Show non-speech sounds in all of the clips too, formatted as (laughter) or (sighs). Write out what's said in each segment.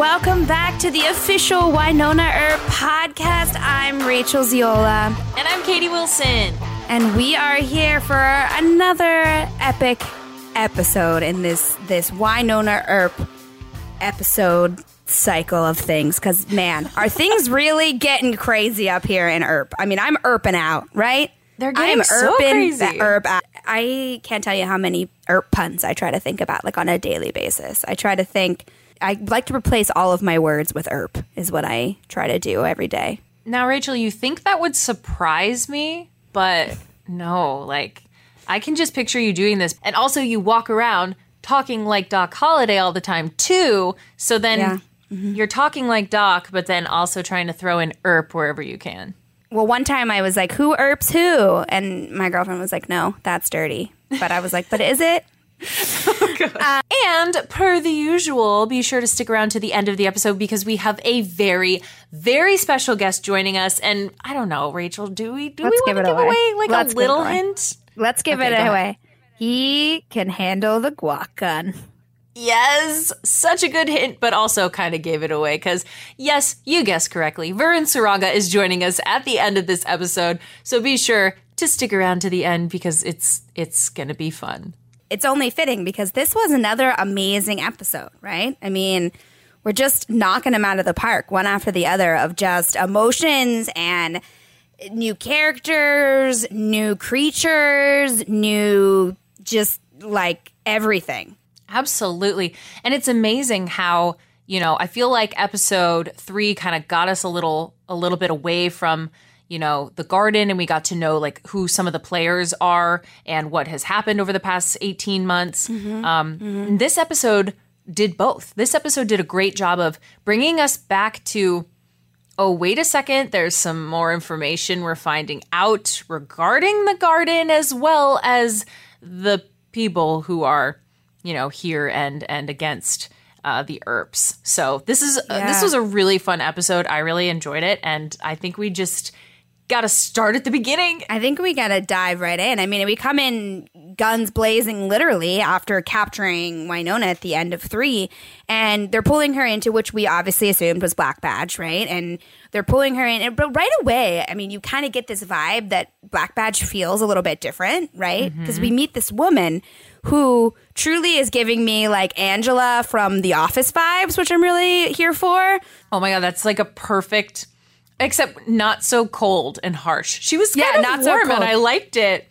Welcome back to the official Wynonna Earp podcast. I'm Rachel Ziola. And I'm Katie Wilson. And we are here for another epic episode in this this Wynonna Earp episode cycle of things. Because man, are (laughs) things really getting crazy up here in Earp? I mean, I'm erping out, right? They're getting am so crazy. out. I can't tell you how many erp puns I try to think about, like on a daily basis. I try to think. I like to replace all of my words with erp Is what I try to do every day. Now, Rachel, you think that would surprise me, but no, like I can just picture you doing this. And also, you walk around talking like Doc Holliday all the time, too. So then Yeah. Mm-hmm. you're talking like Doc, but then also trying to throw in ERP wherever you can. Well, one time I was like, "Who erps who?" And my girlfriend was like, "No, that's dirty." But I was like, "But is it?" (laughs) Uh, and per the usual, be sure to stick around to the end of the episode because we have a very, very special guest joining us. And I don't know, Rachel, do we do Let's we give want to it give away. away like Let's a little hint? Let's give Okay, it go ahead. away. He can handle the guac gun. Yes, such a good hint, but also kind of gave it away because, yes, you guessed correctly. Varun Saranga is joining us at the end of this episode, so be sure to stick around to the end because it's it's gonna be fun. It's only fitting because this was another amazing episode, right? I mean, we're just knocking them out of the park, one after the other, of just emotions and new characters, new creatures, new just like everything. Absolutely. And it's amazing how, you know, I feel like episode 3 kind of got us a little a little bit away from, you know, the garden and we got to know like who some of the players are and what has happened over the past 18 months. Um and this episode did both. This episode did a great job of bringing us back to oh, wait a second, there's some more information we're finding out regarding the garden as well as the people who are, you know, here and and against uh, the ERPs. So this is uh, this was a really fun episode. I really enjoyed it, and I think we just got to start at the beginning. I think we got to dive right in. I mean, we come in guns blazing literally after capturing Wynonna at the end of three, and they're pulling her into which we obviously assumed was Black Badge, right? And they're pulling her in, but right away, I mean, you kind of get this vibe that Black Badge feels a little bit different, right? Mm-hmm. Because we meet this woman who truly is giving me like Angela from The Office vibes, which I'm really here for. Oh my god, that's like a perfect, except not so cold and harsh. She was kind Yeah, of not so warm, and. I liked it.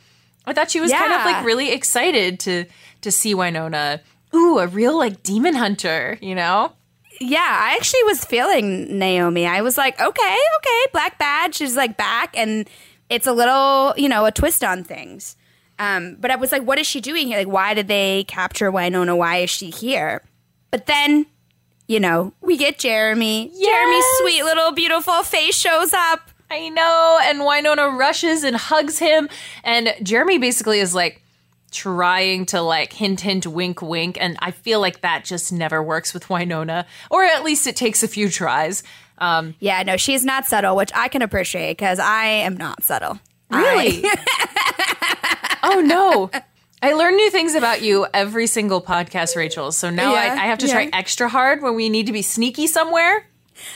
I thought she was kind of like really excited to to see Wynonna. Ooh, a real like demon hunter, you know? Yeah, I actually was feeling Naomi. I was like, okay, okay, Black Badge is like back, and it's a little, you know, a twist on things. Um, but I was like, what is she doing here? Like, why did they capture Wynonna? Why is she here? But then, you know, we get Jeremy. Jeremy's sweet little beautiful face shows up. I know. And Wynonna rushes and hugs him, and Jeremy basically is like trying to like hint, hint, wink, wink. And I feel like that just never works with Wynonna, or at least it takes a few tries. Um, Yeah, no, she's not subtle, which I can appreciate because I am not subtle. Really? (laughs) oh no. I learn new things about you every single podcast, Rachel. So now Yeah, I, I have to try extra hard when we need to be sneaky somewhere.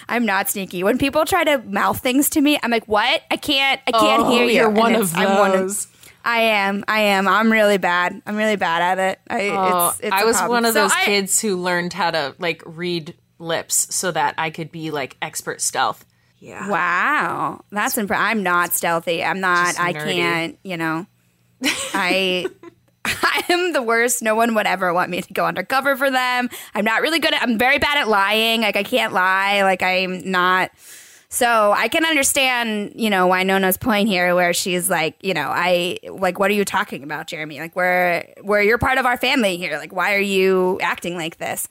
I'm not sneaky. When people try to mouth things to me, I'm like, "What? I can't. I can't Oh, hear you." you're one it's- of I'm one those. I am. I am. I'm really bad. I'm really bad at it. I, Oh, it's, it's I a was problem. one of So those I- kids who learned how to like read lips so that I could be like expert stealth. Yeah. Wow, that's impressive. I'm not stealthy. I'm not. I can't. You know, (laughs) I. (laughs) I am the worst. No one would ever want me to go undercover for them. I'm not really good at. I'm very bad at lying. Like I can't lie. Like I'm not So I can understand, you know, why Nona's point here where she's like, you know, I like what are you talking about, Jeremy? Like we're we're you're part of our family here. Like why are you acting like this?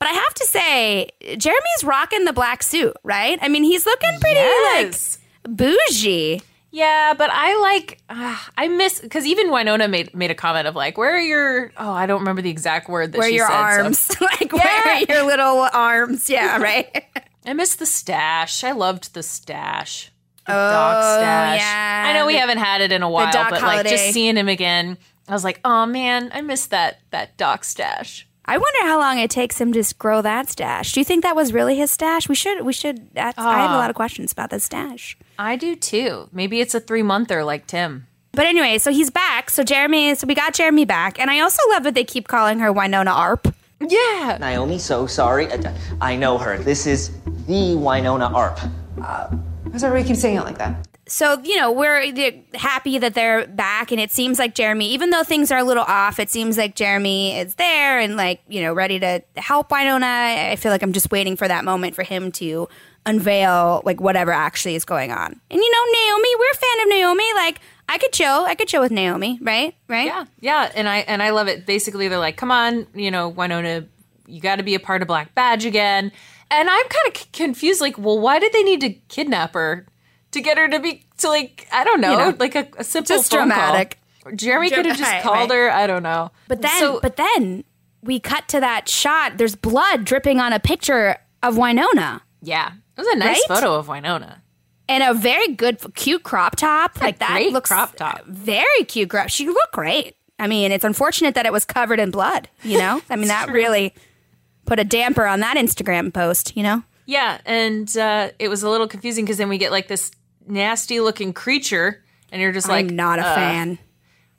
But I have to say, Jeremy's rocking the black suit, right? I mean, he's looking pretty Yes. like bougie. Yeah, but I like uh, I miss because even Wynonna made made a comment of like, where are your oh I don't remember the exact word that Where she your said, so- arms? (laughs) like where are your little arms? Yeah, (laughs) right. I miss the stash. I loved the stash. The Oh, doc stash. yeah. I know we The- haven't had it in a while, but like just seeing him again, I was like, oh man, I miss that that doc stash. I wonder how long it takes him to grow that stash. Do you think that was really his stash? We should. We should. That's, I have a lot of questions about the stash. I do too. Maybe it's a three monther like Tim. But anyway, so he's back. So Jeremy. So we got Jeremy back, and I also love that they keep calling her Wynonna Arp. Yeah. Naomi, so sorry. I, I know her. This is the Wynonna Arp. Why does everybody keep saying it like that? So you know we're uh, they're happy that they're back, and it seems like Jeremy, even though things are a little off, it seems like Jeremy is there and like you know ready to help Wynonna. I feel like I'm just waiting for that moment for him to unveil like whatever actually is going on. And you know Naomi, we're a fan of Naomi. Like I could chill, I could chill with Naomi, right? Right? Yeah, yeah, and I and I love it. Basically, they're like, "Come on, you know, Wynonna, you got to be a part of Black Badge again." And I'm kind of c- confused. Like, well, why did they need to kidnap her to get her to be to like I don't know, You know, like a, a simple just phone call? dramatic. Jeremy could have just Right, called right. her. I don't know. But then, So- but then we cut to that shot. There's blood dripping on a picture of Wynonna. yeah, it was a nice Right? photo of Wynonna. and a very good, cute crop top. Like that great looks crop top. Very cute crop. She looked great. I mean, it's unfortunate that it was covered in blood. You know, (laughs) I mean that really put a damper on that Instagram post. You know, Yeah, and uh, it was a little confusing because then we get like this nasty looking creature, and you're just like, I'm not a uh, fan.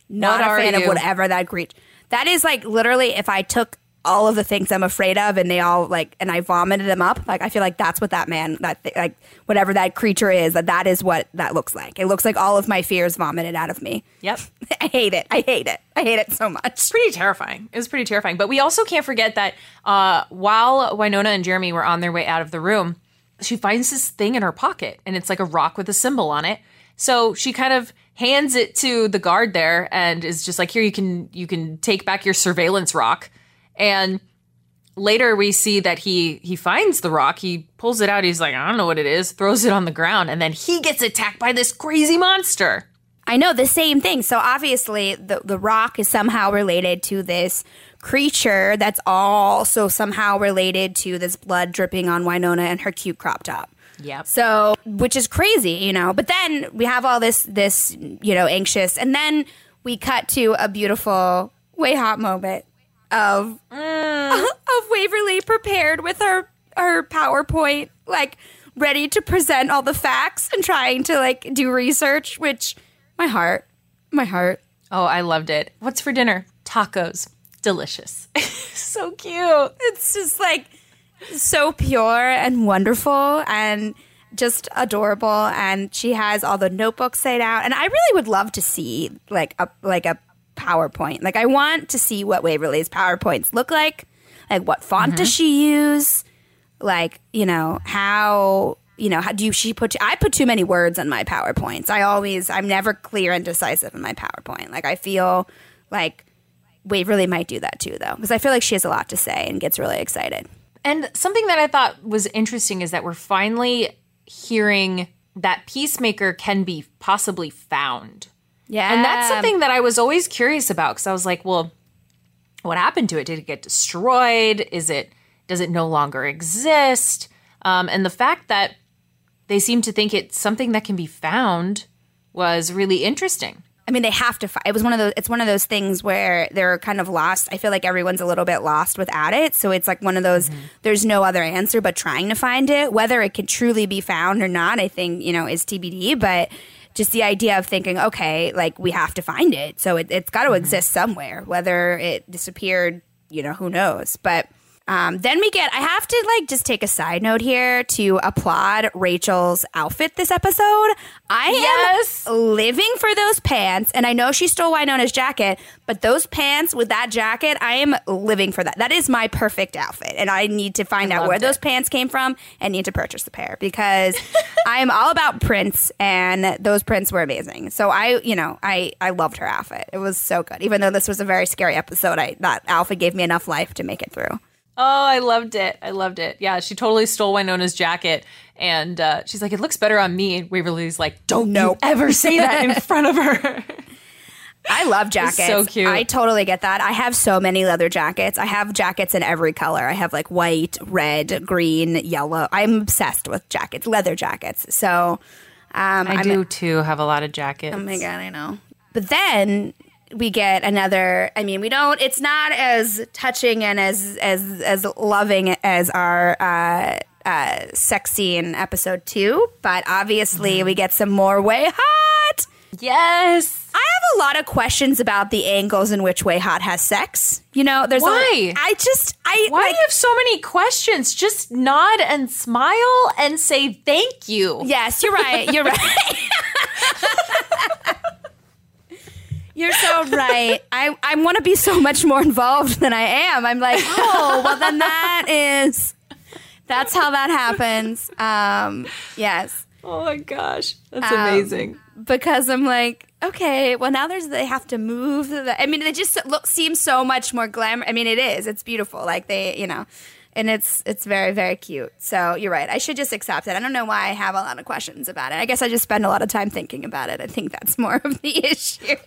Not a fan of whatever that creature. That is like literally if I took all of the things I'm afraid of and they all like and I vomited them up. Like I feel like that's what that man that th- like whatever that creature is that that is what that looks like. It looks like all of my fears vomited out of me. Yep. (laughs) I hate it. I hate it. I hate it so much. It's pretty terrifying. It was pretty terrifying. But we also can't forget that uh, while Wynonna and Jeremy were on their way out of the room, she finds this thing in her pocket, and it's like a rock with a symbol on it. So she kind of hands it to the guard there, and is just like, "Here, you can you can take back your surveillance rock." And later we see that he he finds the rock he pulls it out he's like i don't know what it is throws it on the ground and then he gets attacked by this crazy monster I know the same thing. So obviously, the the rock is somehow related to this creature that's also somehow related to this blood dripping on Wynonna and her cute crop top. Yep. So, which is crazy, you know. But then we have all this this you know anxious, and then we cut to a beautiful way hot moment of mm. (laughs) of Waverly prepared with her her PowerPoint, like ready to present all the facts and trying to like do research. Which my heart, my heart. Oh, I loved it. What's for dinner? Tacos. Delicious. (laughs) so cute. It's just like so pure and wonderful and just adorable. And she has all the notebooks laid out. And I really would love to see like a like a PowerPoint. Like I want to see what Waverly's PowerPoints look like. Like what font does mm-hmm. she use? Like you know how you know how do you she put I put too many words on my PowerPoints. I always I'm never clear and decisive in my PowerPoint. Like I feel like Waverly might do that too though because I feel like she has a lot to say and gets really excited. And something that I thought was interesting is that we're finally hearing that Peacemaker can be possibly found. Yeah. And that's something that I was always curious about because I was like, well, what happened to it? Did it get destroyed? Is it does it no longer exist? Um, and the fact that they seem to think it's something that can be found was really interesting. I mean, they have to. Fi- it was one of those. It's one of those things where they're kind of lost. I feel like everyone's a little bit lost without it. So it's like one of those. There's no other answer but trying to find it. Whether it can truly be found or not, I think you know is TBD. But just the idea of thinking, okay, like we have to find it. So it, it's got to mm-hmm. exist somewhere. Whether it disappeared, you know, who knows? But Um, then we get, I have to like just take a side note here to applaud Rachel's outfit this episode. I Yes. am living for those pants. And I know she stole Wynonna's jacket, but those pants with that jacket, I am living for that. That is my perfect outfit. And I need to find out where it. those pants came from and need to purchase the pair because (laughs) I am all about prints and those prints were amazing. So I, you know, I, I loved her outfit. It was so good. Even though this was a very scary episode, I, that outfit gave me enough life to make it through. Oh, I loved it. I loved it. Yeah, she totally stole Wynonna's jacket. And uh, she's like, it looks better on me. And Waverly's like, don't Nope. ever say that in (laughs) front of her. I love jackets. so cute. I totally get that. I have so many leather jackets. I have jackets in every color. I have like white, red, green, yellow. I'm obsessed with jackets, leather jackets. So um, I I'm do too have a lot of jackets. Oh my god, I know. But then we get another. I mean, we don't. It's not as touching and as as as loving as our uh, uh, sex scene episode two. But obviously, we get some more way hot. Yes. I have a lot of questions about the angles in which Way Hot has sex. You know, there's Why? A, I just I Why like, do you have so many questions? Just nod and smile and say thank you. Yes, you're right. You're (laughs) right. You're so right. I, I want to be so much more involved than I am. I'm like, oh, well, then that is, that's how that happens. Um, yes. Oh my gosh. That's Um, amazing. Because I'm like, okay, well, now there's, they have to move. The, I mean, it just look, seems so much more glamour. I mean, it is. It's beautiful. Like they, you know, and it's it's very very cute. So you're right. I should just accept it. I don't know why I have a lot of questions about it. I guess I just spend a lot of time thinking about it. I think that's more of the (laughs) issue.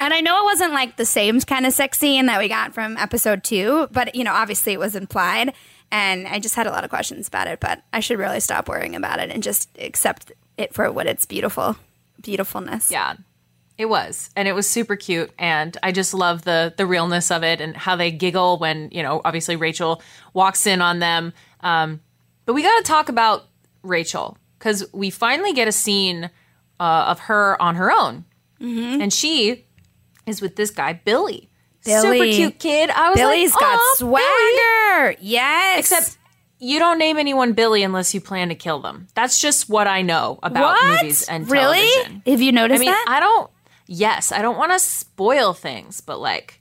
And I know it wasn't like the same kind of sex scene that we got from episode two, but you know, obviously it was implied. And I just had a lot of questions about it, but I should really stop worrying about it and just accept it for what its beautiful, beautifulness. Yeah. It was. And it was super cute. And I just love the the realness of it and how they giggle when, you know, obviously Rachel walks in on them. Um, but we gotta talk about Rachel, because we finally get a scene uh, of her on her own. Mm-hmm. And she is with this guy, Billy. Billy. Super cute kid. I was Billy's like, got "Aw, Billy." swagger. Yes. Except you don't name anyone Billy unless you plan to kill them. That's just what I know about what? movies and really? television. Have you noticed I mean, that? I don't. Yes, I don't want to spoil things, but like,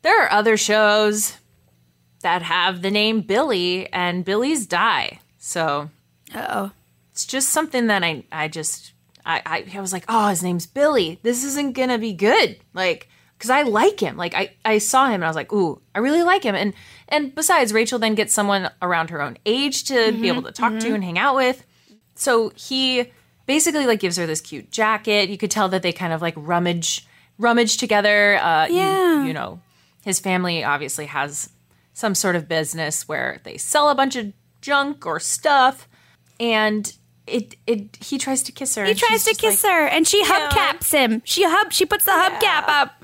there are other shows that have the name Billy, and Billy's die. So oh. it's just something that I, I just, I, I, I was like, oh, his name's Billy. This isn't gonna be good. Like, because I like him. Like, I, I saw him and I was like, ooh, I really like him. And, and besides, Rachel then gets someone around her own age to be able to talk to and hang out with. So he basically like gives her this cute jacket. You could tell that they kind of like rummage, rummage together. Uh, you- Yeah. you know, his family obviously has some sort of business where they sell a bunch of junk or stuff and it it he tries to kiss her He tries to kiss her, and she hubcaps him. She hub. She puts the hubcap up.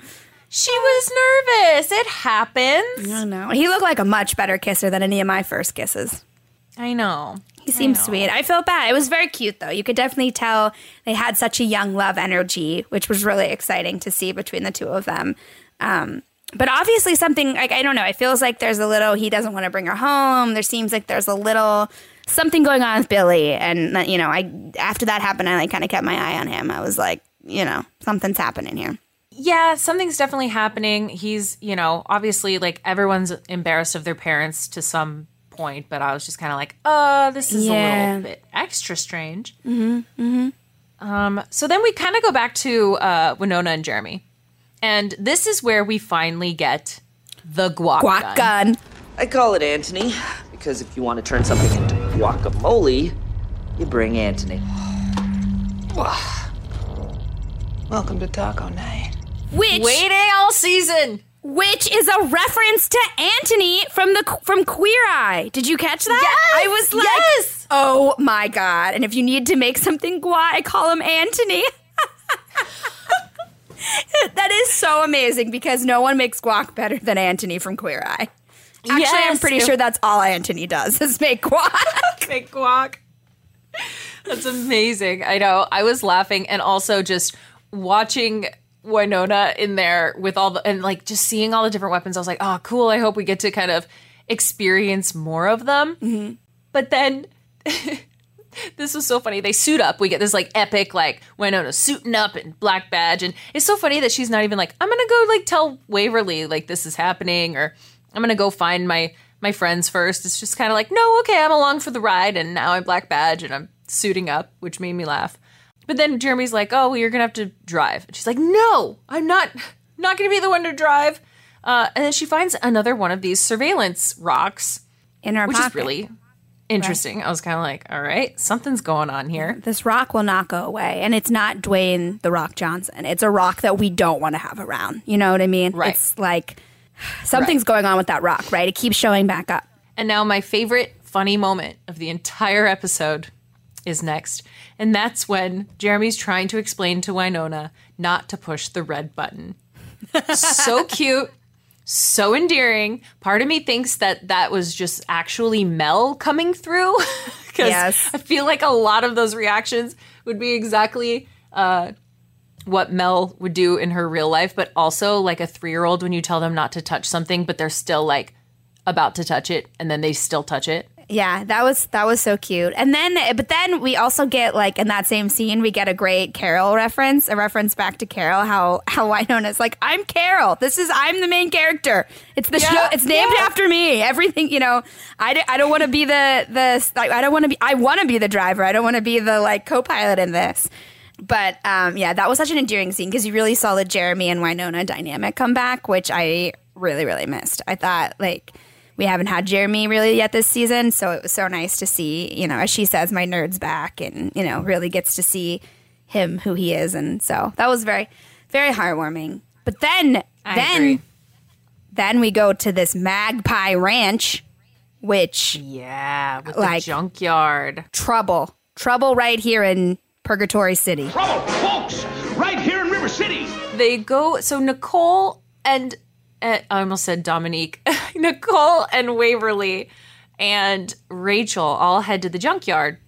she was nervous it happens I know. He looked like a much better kisser than any of my first kisses. i know He seemed sweet. I felt bad. It was very cute, though. You could definitely tell they had such a young love energy, which was really exciting to see between the two of them. Um, but obviously, something like I don't know. It feels like there's a little. He doesn't want to bring her home. There seems like there's a little something going on with Billy, and you know, I after that happened, I like kind of kept my eye on him. I was like, you know, something's happening here. yeah something's definitely happening he's you know obviously like everyone's embarrassed of their parents to some point but i was just kind of like oh this is a little bit extra strange mm-hmm, mm-hmm. um so then we kind of go back to uh wynonna and jeremy and this is where we finally get the guac, Guac gun. gun. I call it Anthony because if you want to turn something into guacamole, you bring Antoni. (sighs) Welcome to Taco Night. Which waiting all season which is a reference to Antoni from the from Queer Eye. Did you catch that? Yes! I was like, Yes! oh my god! And if you need to make something guai, I call him Antoni. (laughs) that is so amazing because no one makes guac better than Antoni from Queer Eye. Actually, I'm Yes. pretty sure that's all Antoni does is make guac. (laughs) make guac. That's amazing. I know. I was laughing and also just watching Wynonna in there with all the and like just seeing all the different weapons. I was like, oh, cool. I hope we get to kind of experience more of them. Mm-hmm. But then (laughs) this was so funny. They suit up. We get this like epic like Wynonna suiting up and black badge, and it's so funny that she's not even like I'm gonna go like tell Waverly like this is happening, or I'm gonna go find my my friends first. It's just kind of like no, okay, I'm along for the ride, and now I'm black badge and I'm suiting up, which made me laugh. But then Jeremy's like, "Oh, well, you're gonna have to drive," and she's like, "No, I'm not not gonna be the one to drive." Uh, and then she finds another one of these surveillance rocks, In her which pocket. is really interesting. I was kind of like, "All right, something's going on here." this rock will not go away. And it's not Dwayne the Rock Johnson. It's a rock that we don't want to have around. You know what I mean? Right. It's like something's going on with that rock, right? It keeps showing back up. And now my favorite funny moment of the entire episode is next. And that's when Jeremy's trying to explain to Wynonna not to push the red button. (laughs) so cute, so endearing. Part of me thinks that that was just actually Mel coming through. (laughs) Because Yes. I feel like a lot of those reactions would be exactly uh, what Mel would do in her real life, but also like a three year old when you tell them not to touch something, but they're still like about to touch it and then they still touch it. Yeah, that was that was so cute. And then but then we also get like in that same scene we get a great Carol reference, a reference back to Carol how how (laughs) Wynonna's like I'm Carol. This is I'm the main character. It's the show it's named yeah. after me. Everything, you know, I, d- I don't want to be the the like, I don't want to be I want to be the driver. I don't want to be the like co-pilot in this. But um, yeah, that was such an endearing scene because you really saw the Jeremy and Wynonna dynamic come back, which I really, really missed. I thought like we haven't had Jeremy really yet this season, so it was so nice to see, you know, as she says, my nerd's back and, you know, really gets to see him who he is. And so that was very, very heartwarming. But then, I then, agree. then we go to this Magpie Ranch, which Yeah, with Like- the junkyard. trouble, trouble right here in Purgatory City. Trouble, folks! Right here in River City! They go, so Nicole and, uh, I almost said Dominique, (laughs) Nicole and Waverly and Rachel all head to the junkyard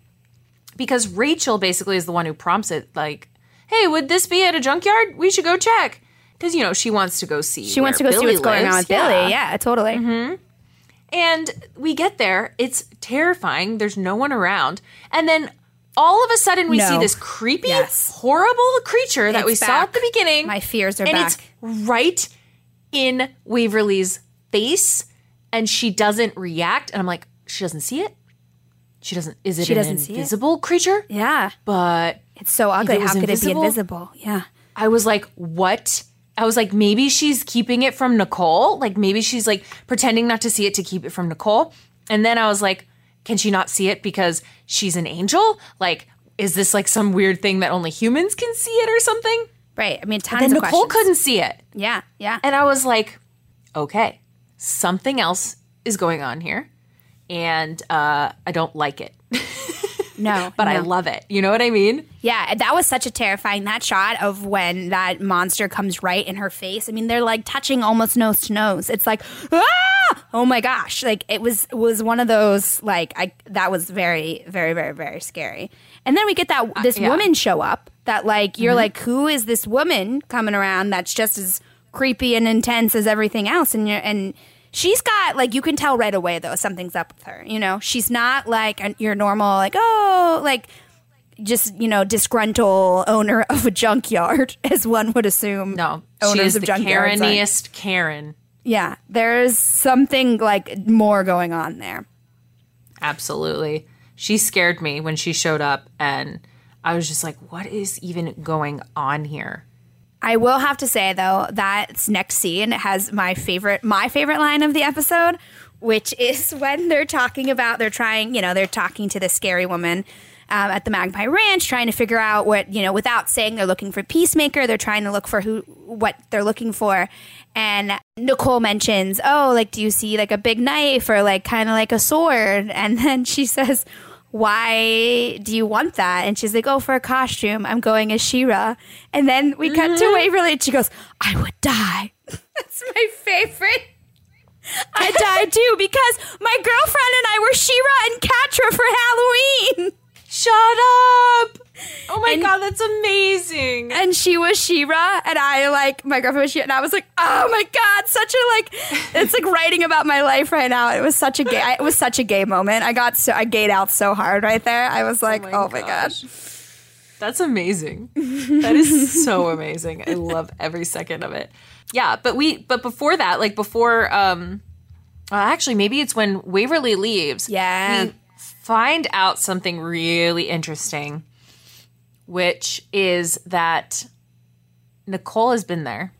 because Rachel basically is the one who prompts it, like, hey, would this be at a junkyard? We should go check. Because, you know, she wants to go see. She wants to go see what's going on with Billy. Yeah, totally. And we get there, it's terrifying. There's no one around. And then all of a sudden we No. see this creepy, Yes. horrible creature that It's we saw at the beginning. My fears are and back. it's right in Waverly's face and she doesn't react. And I'm like, she doesn't see it? She doesn't is it She an see it? invisible creature? Yeah. But It's so ugly. it How could it be invisible? invisible? Yeah. I was like, what? I was like, maybe she's keeping it from Nicole. Like maybe she's like pretending not to see it to keep it from Nicole. And then I was like, can she not see it because she's an angel? Like, is this like some weird thing that only humans can see it or something? Right. I mean, tons Then of Nicole questions. couldn't see it. Yeah. Yeah. And I was like, okay, something else is going on here. And uh, I don't like it, (laughs) no. but I love it. You know what I mean? Yeah, that was such a terrifying that shot of when that monster comes right in her face. I mean, they're like touching almost nose to nose. It's like, ah! Oh my gosh. Like it was was one of those like I that was very very very very scary. And then we get that this yeah. woman show up that like you're like who is this woman coming around that's just as creepy and intense as everything else and you're and She's got like you can tell right away though something's up with her. You know, she's not like an, your normal like oh like just you know disgruntled owner (laughs) of a junkyard (laughs) as one would assume. No, she owners is of the junkyards are. Kareniest Karen. Yeah, there's something like more going on there. Absolutely. She scared me when she showed up, and I was just like, what is even going on here? I will have to say though that next scene has my favorite my favorite line of the episode, which is (laughs) when they're talking about they're trying you know they're talking to this scary woman um, at the Magpie Ranch, trying to figure out what you know without saying they're looking for Peacemaker. They're trying to look for who what they're looking for, and Nicole mentions, oh, like do you see like a big knife or like kind of like a sword? And then she (laughs) says. Why do you want that? And she's like, Oh, for a costume. I'm going as She-Ra. And then we cut to mm-hmm. Waverly and she goes, I would die. (laughs) That's my favorite. I died too because my girlfriend and I were She-Ra and Catra for Halloween. Shut up! Oh my And- god, that's amazing. and she was She-Ra, and I like my girlfriend was She-Ra, and I was like, oh my god, such a like, it's like writing about my life right now. It was such a gay, it was such a gay moment. I got so I gayed out so hard right there. I was like, my oh my, god, gosh. That's amazing. that is (laughs) so amazing. I love every second of it. Yeah, but we but before that, like before um uh, actually maybe it's when Waverly leaves. Yeah. We find out something really interesting, which is that Nicole has been there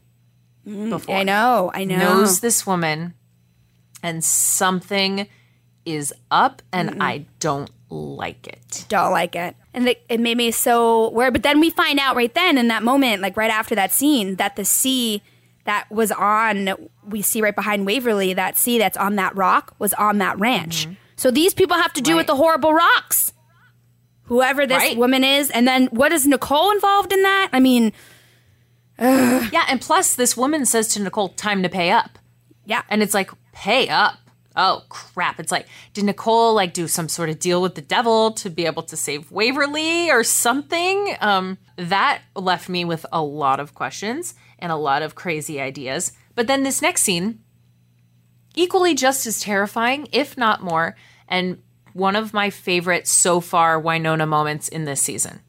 mm, before. I know, I know. Knows this woman and something is up and I don't like it. don't like it. And it, it made me so weird. But then we find out right then in that moment, like right after that scene, that the sea that was on, we see right behind Waverly, that sea that's on that rock was on that ranch. Mm-hmm. So these people have to do with Mm-hmm. The horrible rocks. Whoever this Right. woman is. And then what is Nicole involved in that? I mean, Yeah, and plus this woman says to Nicole, time to pay up. yeah. And it's like, pay up. Oh crap. It's like, did Nicole like do some sort of deal with the devil to be able to save Waverly or something? Um, that left me with a lot of questions and a lot of crazy ideas. But then this next scene, equally just as terrifying, if not more, and one of my favorite so far Wynonna moments in this season.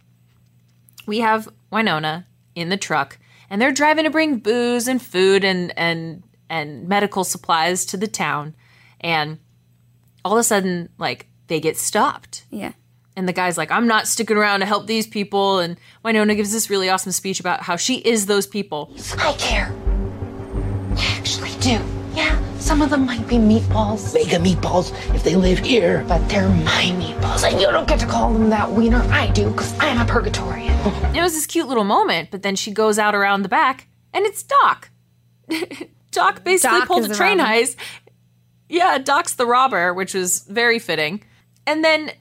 We have Wynonna in the truck, and they're driving to bring booze and food and and and medical supplies to the town, and all of a sudden, like they get stopped. yeah. And the guy's like, I'm not sticking around to help these people. And Wynonna gives this really awesome speech about how she is those people. I care. I actually do. Yeah, some of them might be meatballs. Mega meatballs if they live here, but they're my meatballs. And you don't get to call them that wiener. I do, because I'm a purgatorian. (laughs) It was this cute little moment, but then she goes out around the back, and it's Doc. (laughs) Doc basically Doc pulled a the train robber. heist. Yeah, Doc's the robber, which was very fitting. And then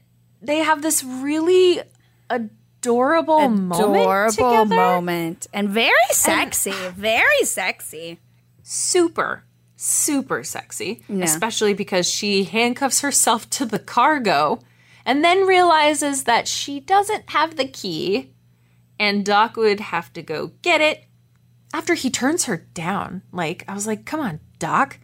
they have this really adorable, moment Adorable moment. And very sexy. very sexy. super super sexy Yeah. especially because she handcuffs herself to the cargo and then realizes that she doesn't have the key and doc would have to go get it after he turns her down like i was like come on doc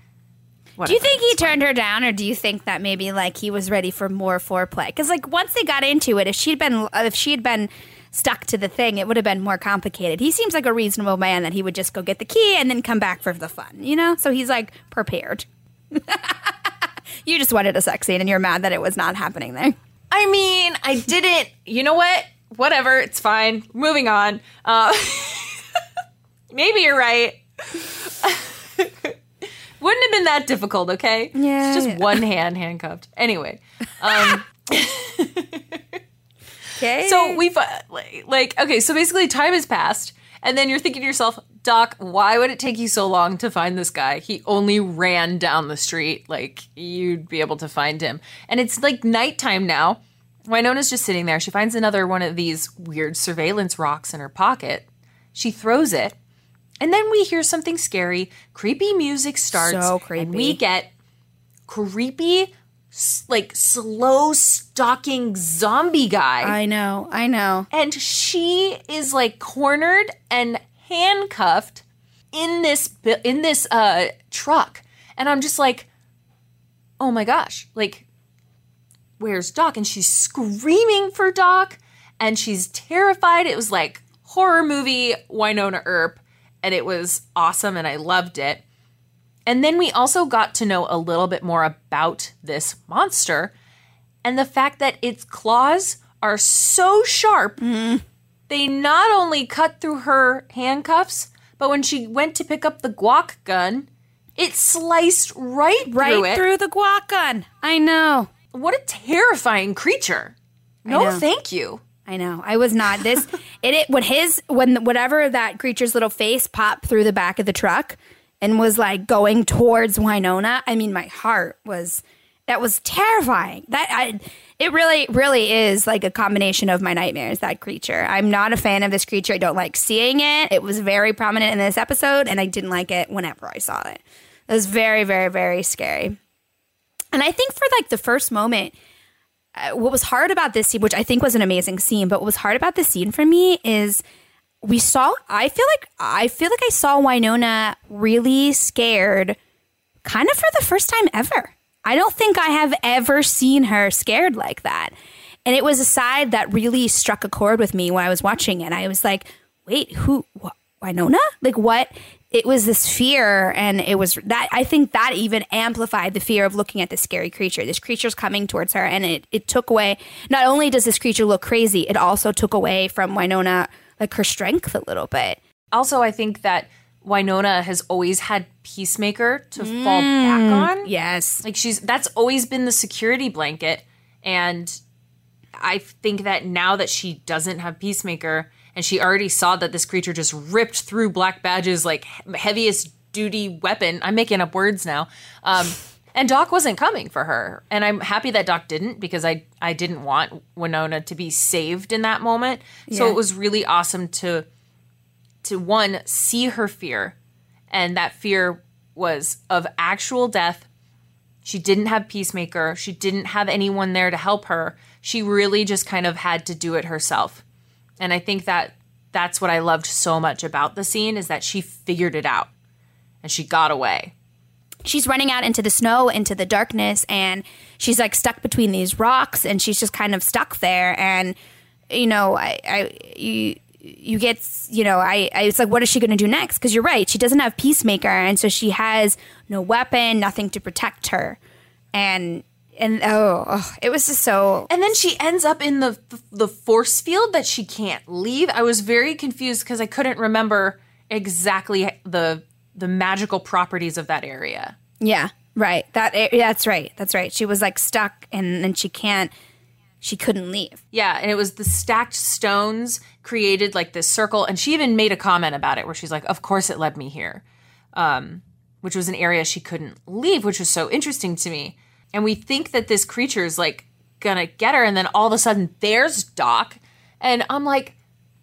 Do you think he turned her down, or do you think that maybe like he was ready for more foreplay? Because like once they got into it, if she'd been if she had been stuck to the thing, it would have been more complicated. He seems like a reasonable man that he would just go get the key and then come back for the fun, you know. So he's like prepared. (laughs) you just wanted a sex scene, and you're mad that it was not happening there. i mean i didn't you know what whatever it's fine moving on uh, (laughs) maybe you're right (laughs) wouldn't have been that difficult okay Yeah, it's just yeah. one hand handcuffed anyway um Okay. So we've uh, like, like okay, so basically time has passed, and then you're thinking to yourself, Doc, why would it take you so long to find this guy? He only ran down the street. Like you'd be able to find him, and it's like nighttime now. Wynonna's just sitting there. She finds another one of these weird surveillance rocks in her pocket. She throws it, and then we hear something scary. Creepy music starts. So And we get creepy, like slow stalking zombie guy. I know, I know. and she is like cornered and handcuffed in this in this uh truck. And i'm just like oh my gosh like where's doc? And she's screaming for doc and she's terrified. It was like horror movie wynonna earp and it was awesome and i loved it and then we also got to know a little bit more about this monster and the fact that its claws are so sharp, they not only cut through her handcuffs, but when she went to pick up the guac gun, it sliced right, Right through it. through the guac gun. I know. What a terrifying creature. No, thank you. I know. I was not this. (laughs) it, it when his when whatever that creature's little face popped through the back of the truck and was like going towards Wynonna. I mean, my heart was that was terrifying. That I it really really is like a combination of my nightmares. That creature. I'm not a fan of this creature. I don't like seeing it. It was very prominent in this episode, and I didn't like it whenever I saw it. It was very very very scary. And I think for like the first moment, uh, what was hard about this scene, which I think was an amazing scene, but what was hard about this scene for me is we saw. I feel like I feel like I saw Wynonna really scared, kind of for the first time ever. I don't think I have ever seen her scared like that, and it was a side that really struck a chord with me when I was watching it. I was like, "Wait, who? Wh- Wynonna? Like what?" It was this fear, and it was that I think that even amplified the fear of looking at this scary creature. This creature's coming towards her, and it it took away. Not only does this creature look crazy, it also took away from Wynonna like her strength a little bit. Also, I think that Wynonna has always had Peacemaker to fall back on. Yes, Like she's that's always been the security blanket and I think that now that she doesn't have Peacemaker and she already saw that this creature just ripped through Black Badge's like heaviest duty weapon. I'm making up words now. Um and Doc wasn't coming for her. And I'm happy that Doc didn't because I I didn't want Wynonna to be saved in that moment. So it was really awesome to to one see her fear and that fear was of actual death she didn't have Peacemaker. She didn't have anyone there to help her. She really just kind of had to do it herself. And I think that that's what I loved so much about the scene is that she figured it out and she got away. She's running out into the snow, into the darkness, and she's like stuck between these rocks, and she's just kind of stuck there. And you know, I, I you. You get, you know, I, I it's like, what is she going to do next? Because you're right, she doesn't have Peacemaker, and so she has no weapon, nothing to protect her, and and oh, oh, it was just so And then she ends up in the the force field that she can't leave. I was very confused because I couldn't remember exactly the the magical properties of that area. Yeah, right. That that's right. That's right. She was like stuck, and then she can't. She couldn't leave. Yeah, and it was the stacked stones created like this circle, and she even made a comment about it where she's like, "Of course, it led me here," um, which was an area she couldn't leave, which was so interesting to me. And we think that this creature is like gonna get her, and then all of a sudden, there's Doc, and I'm like,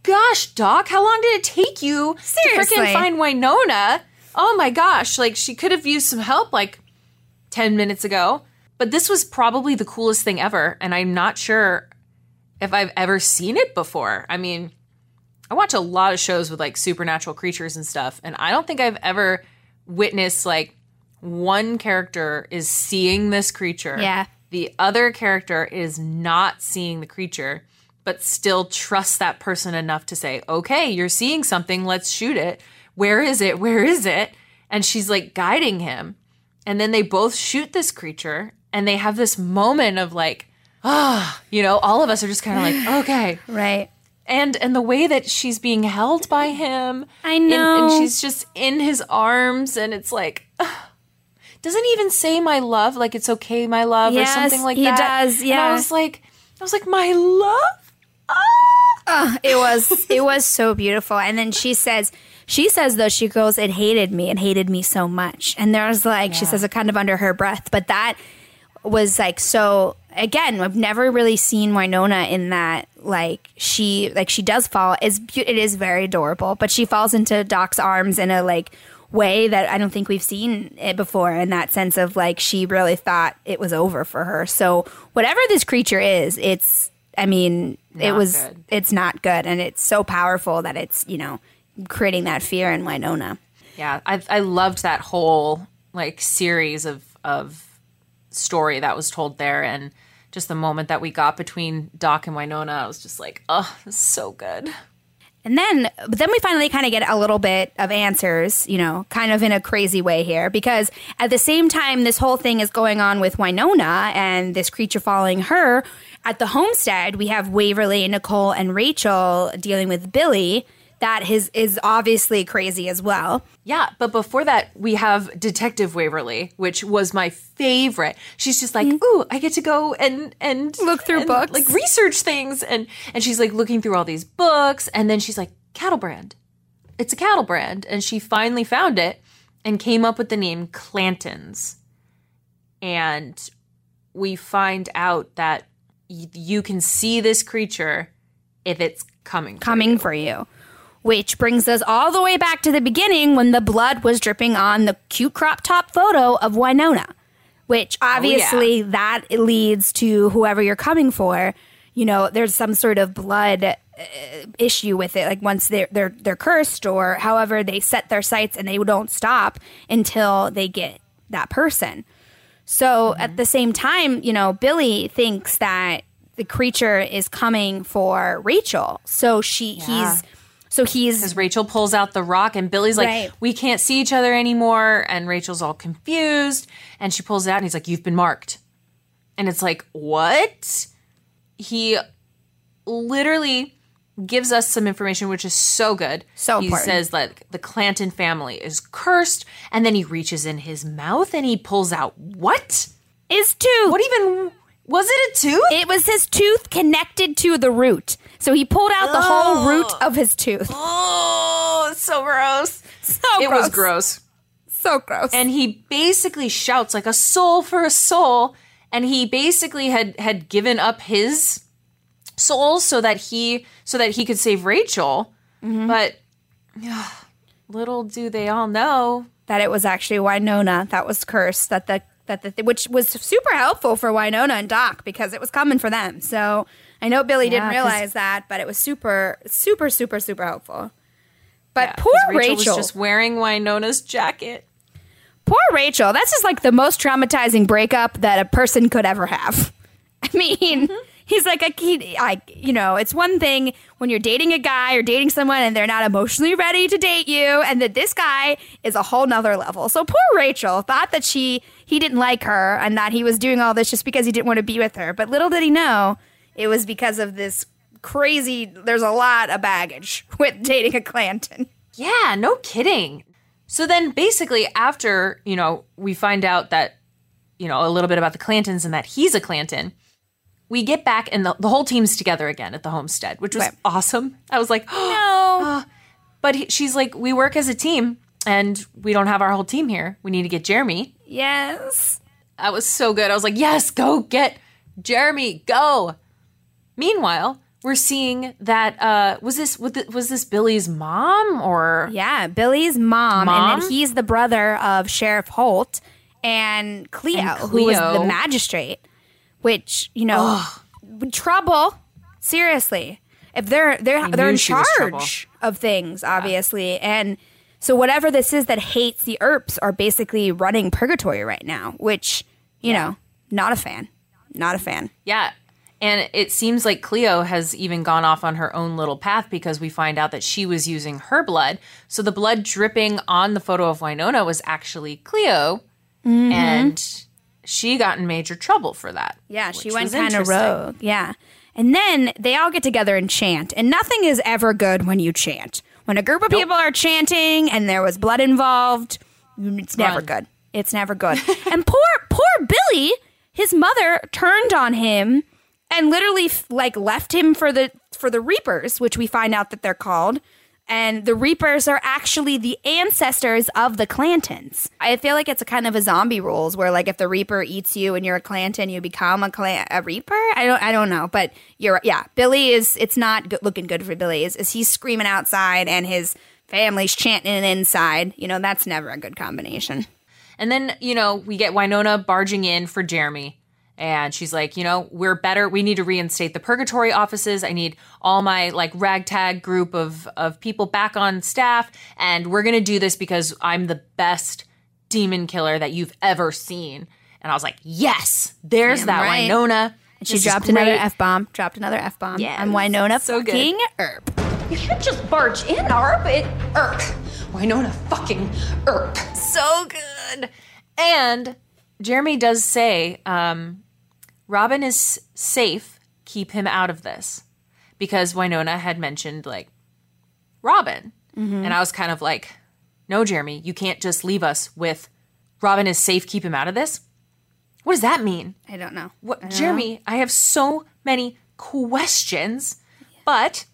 "Gosh, Doc, how long did it take you to freaking find Wynonna?" Oh my gosh, like she could have used some help like 10 minutes ago. But this was probably the coolest thing ever. And I'm not sure if I've ever seen it before. I mean, I watch a lot of shows with like supernatural creatures and stuff. And I don't think I've ever witnessed like one character is seeing this creature. Yeah. The other character is not seeing the creature, but still trusts that person enough to say, okay, you're seeing something. Let's shoot it. Where is it? Where is it? And she's like guiding him. And then they both shoot this creature and they have this moment of like, ah, you know, all of us are just kind of like, (laughs) okay. Right. And and the way that she's being held by him. I know. And, she's just in his arms and it's like ah. doesn't even say my love, like it's okay, my love, or something like he that. He does, And yeah. I was like, I was like, my love. Ah! Oh, It was it was so beautiful. And then she says she says though she goes, It hated me, it hated me so much. And there's like she says it kind of under her breath, but that was like so again, I've never really seen Wynonna in that like she like she does fall is it is very adorable, but she falls into Doc's arms in a like way that I don't think we've seen it before in that sense of like she really thought it was over for her. So whatever this creature is, it's I mean, it was good. it's not good and it's so powerful that it's, you know, creating that fear in Wynonna. Yeah, I I loved that whole like series of of story that was told there and just the moment that we got between Doc and Wynonna, I was just like, oh, this is so good. And then, but then we finally kind of get a little bit of answers, you know, kind of in a crazy way here, because at the same time this whole thing is going on with Wynonna and this creature following her, at the homestead we have Waverly, Nicole, and Rachel dealing with Billy. That his is obviously crazy as well. Yeah, but before that, we have Detective Waverly, which was my favorite. She's just like, "Ooh, I get to go and and Mm-hmm. Look through and, books. like research things," and and she's like looking through all these books, and then she's like, "Cattle brand, it's a cattle brand," and she finally found it and came up with the name Clantons, and we find out that y- you can see this creature if it's coming, for coming you. for you. Which brings us all the way back to the beginning when the blood was dripping on the cute crop top photo of Wynonna. which obviously that leads to whoever you're coming for. You know, there's some sort of blood uh, issue with it. Like once they're they're they're cursed, or however they set their sights and they don't stop until they get that person. So at the same time, you know, Billy thinks that the creature is coming for Rachel. So she he's so he's Because Rachel pulls out the rock and Billy's like, Right. we can't see each other anymore. And Rachel's all confused. And she pulls it out and he's like, you've been marked. And it's like, what? He literally gives us some information which is so good. So he important. says like the Clanton family is cursed, and then he reaches in his mouth and he pulls out what? is tooth. What even was it a tooth? It was his tooth connected to the root. So he pulled out the whole root of his tooth. oh, so gross. So gross. It gross. was gross. So gross. and he basically shouts like a soul for a soul and he basically had had given up his soul so that he so that he could save Rachel mm-hmm. but yeah, little do they all know that it was actually Wynonna that was cursed. That the that the which was super helpful for Wynonna and Doc because it was coming for them. So I know Billy didn't realize that, but it was super, super, super, super helpful. But Yeah, poor Rachel, Rachel, was just wearing Wynonna's jacket poor Rachel. That's just like the most traumatizing breakup that a person could ever have. (laughs) I mean, Mm-hmm. he's like a he, I, you know, it's one thing when you're dating a guy or dating someone and they're not emotionally ready to date you, and that this guy is a whole nother level. So poor Rachel thought that she he didn't like her and that he was doing all this just because he didn't want to be with her. But little did he know it was because of this crazy. There's a lot of baggage (laughs) with dating a Clanton. yeah no kidding so then basically after you know we find out that you know a little bit about the Clantons and that he's a Clanton we get back and the, the whole team's together again at the homestead which was Right. awesome i was like (gasps) No. Ah. But he, she's like, we work as a team and we don't have our whole team here. We need to get Jeremy. yes. That was so good. I was like, yes, go get Jeremy, go. Meanwhile, we're seeing that uh was this was this, Billy's mom or Yeah, Billy's mom, and Mom? then he's the brother of Sheriff Holt and Cleo, And who was the magistrate. Which you know, trouble. Seriously, if they're they're they're in she was trouble. charge of things, obviously, and so whatever this is that hates the Earps are basically running purgatory right now. Which you know, not a fan, not a fan. Yeah. And it seems like Cleo has even gone off on her own little path because we find out that she was using her blood. So the blood dripping on the photo of Wynonna was actually Cleo. Mm-hmm. And she got in major trouble for that. Yeah, she went kind of rogue. Yeah. And then they all get together and chant. And nothing is ever good when you chant. When a group of people are chanting and there was blood involved, mm, it's never Run. good. It's never good. (laughs) and poor poor Billy, his mother turned on him and literally like left him for the for the Reapers, which we find out that they're called. And the Reapers are actually the ancestors of the Clantons. I feel like it's a kind of a zombie rules where like if the Reaper eats you and you're a Clanton, you become a clan a Reaper. I don't I don't know, but you're yeah. Billy is it's not good, looking good for Billy. Is is he's screaming outside and his family's chanting inside? You know that's never a good combination. And then, you know, we get Wynonna barging in for Jeremy. And she's like, you know, we're better. We need to reinstate the purgatory offices. I need all my like ragtag group of of people back on staff. And we're gonna do this because I'm the best demon killer that you've ever seen. And I was like, yes, there's Damn that right. Wynonna. And she dropped another f bomb. Dropped another f bomb. Yes, I'm Wynonna so good. fucking Earp. You can't just barge in, Earp. It Earp. Wynonna fucking Earp. so good. And Jeremy does say, um, Robin is safe. Keep him out of this. Because Wynonna had mentioned, like, Robin. Mm-hmm. And I was kind of like, no, Jeremy, you can't just leave us with Robin is safe. Keep him out of this. What does that mean? I don't know. What, Jeremy, I have so many questions, but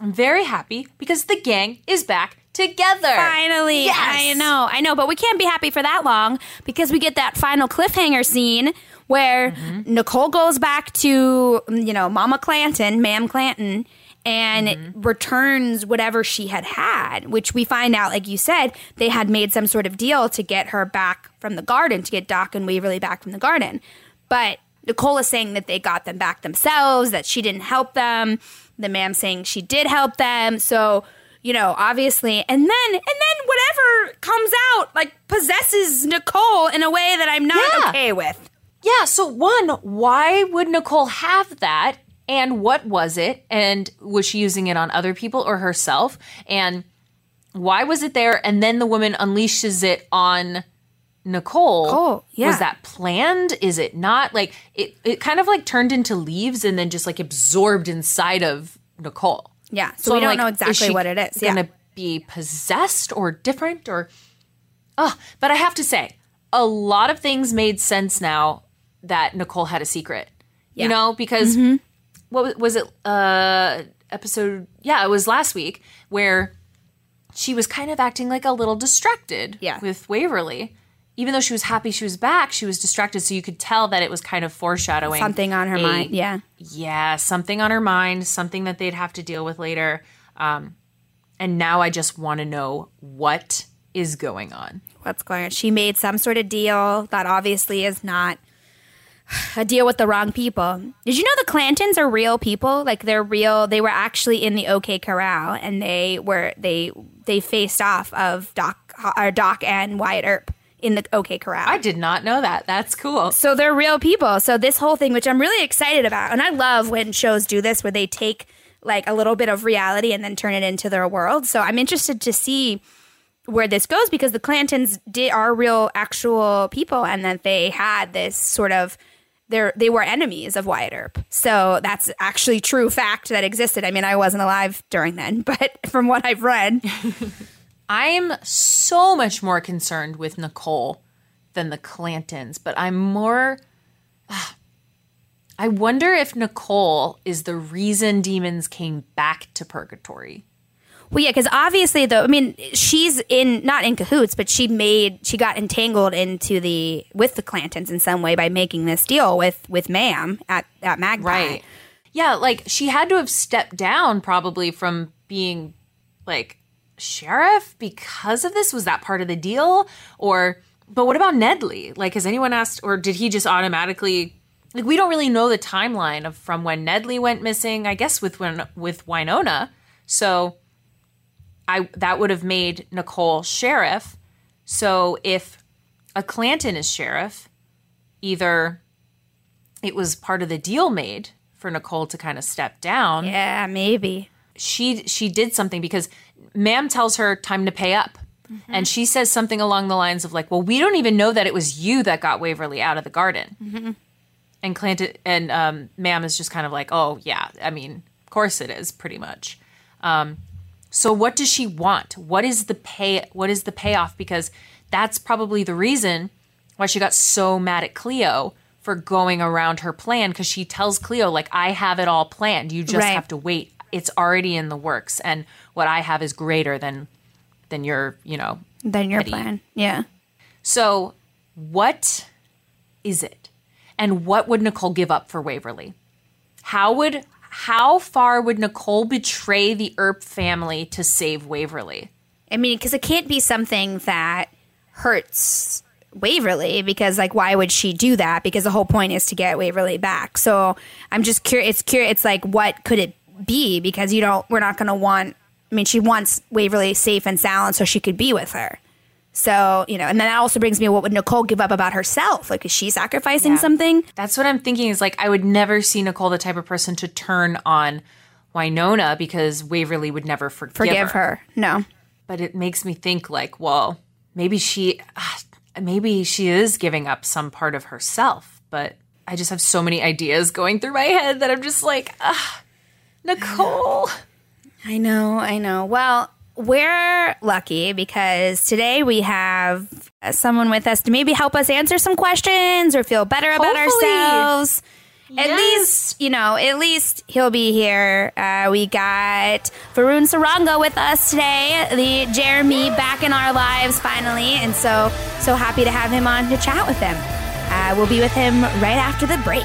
I'm very happy because the gang is back together. Finally, Yes. I know, I know, but we can't be happy for that long because we get that final cliffhanger scene where Mm-hmm. Nicole goes back to you know Mama Clanton, Ma'am Clanton, and returns whatever she had had, which we find out, like you said, they had made some sort of deal to get her back from the garden, to get Doc and Waverly back from the garden. But Nicole is saying that they got them back themselves, that she didn't help them. The ma'am saying she did help them. So, you know, obviously, and then and then whatever comes out like possesses Nicole in a way that I'm not Yeah. okay with. Yeah, so one, why would Nicole have that? And what was it? And was she using it on other people or herself? And why was it there? And then the woman unleashes it on Nicole. Nicole, yeah. Was that planned? Is it not? Like it it kind of like turned into leaves and then just like absorbed inside of Nicole. Yeah, so, we I'm don't like, know exactly what it is. Yeah. Gonna be possessed or different or oh, but I have to say, a lot of things made sense now that Nicole had a secret. Yeah. You know, because Mm-hmm. what was, it uh episode yeah, it was last week where she was kind of acting like a little distracted Yeah. with Waverly. Even though she was happy she was back, she was distracted so you could tell that it was kind of foreshadowing Something on her a- mind. Yeah. yeah, something on her mind, something that they'd have to deal with later. Um, and now I just want to know what is going on. What's going on? She made some sort of deal that obviously is not (sighs) a deal with the wrong people. Did you know the Clantons are real people? Like they're real. They were actually in the OK Corral, and they were they they faced off of Doc or Doc and Wyatt Earp in the OK Corral. I did not know that. That's cool. So they're real people. So this whole thing, which I'm really excited about, and I love when shows do this, where they take like a little bit of reality and then turn it into their world. So I'm interested to see where this goes because the Clantons did are real, actual people, and that they had this sort of. They're, they were enemies of Wyatt Earp. So that's actually true fact that existed. I mean, I wasn't alive during then, (laughs) but from what I've read, (laughs) I'm so much more concerned with Nicole than the Clantons, but I'm more. (sighs) I wonder if Nicole is the reason demons came back to purgatory. Well, yeah, because obviously, though, I mean, she's in not in cahoots, but she made she got entangled into the with the Clantons in some way by making this deal with with Ma'am at at Magpie. Right. Yeah, like she had to have stepped down probably from being like sheriff because of this. Was that part of the deal? Or, but what about Nedley? Like, has anyone asked, or did he just automatically? Like, we don't really know the timeline of from when Nedley went missing. I guess with when with Wynonna. So, I that would have made Nicole sheriff. So if a Clanton is sheriff, either it was part of the deal made for Nicole to kind of step down. Yeah, maybe. She she did something because Ma'am tells her time to pay up. And she says something along the lines of like, "Well, we don't even know that it was you that got Waverly out of the garden." And Clanton and um, Ma'am is just kind of like, "Oh yeah, I mean, of course it is, pretty much." Um, so what does she want? What is the pay? What is the payoff? Because that's probably the reason why she got so mad at Cleo for going around her plan. Because she tells Cleo like, "I have it all planned. You just Right. have to wait. It's already in the works, and what I have is greater than than your, you know." Then your Petty. plan. Yeah. So, what is it? And what would Nicole give up for Waverly? How would how far would Nicole betray the Earp family to save Waverly? I mean, because it can't be something that hurts Waverly because, like, why would she do that? Because the whole point is to get Waverly back. So I'm just curious. It's curious. It's like, what could it be? Because you don't. We're not going to want. I mean, she wants Waverly safe and sound so she could be with her. So you know, and then that also brings me. What would Nicole give up about herself? Like, is she sacrificing Yeah. something? That's what I'm thinking is like I would never see Nicole the type of person to turn on Wynonna because Waverly would never forgive, Forgive her? No. But it makes me think like, well, maybe she ah, maybe she is giving up some part of herself, but I just have so many ideas going through my head that I'm just like, ah, Nicole. I know, I know. Well, we're lucky because today we have uh, someone with us to maybe help us answer some questions or feel better about Hopefully. ourselves. At least, you know, at least he'll be here. Uh, we got Varun Saranga with us today, the Jeremy back in our lives finally. And so, so happy to have him on to chat with him. Uh, we'll be with him right after the break.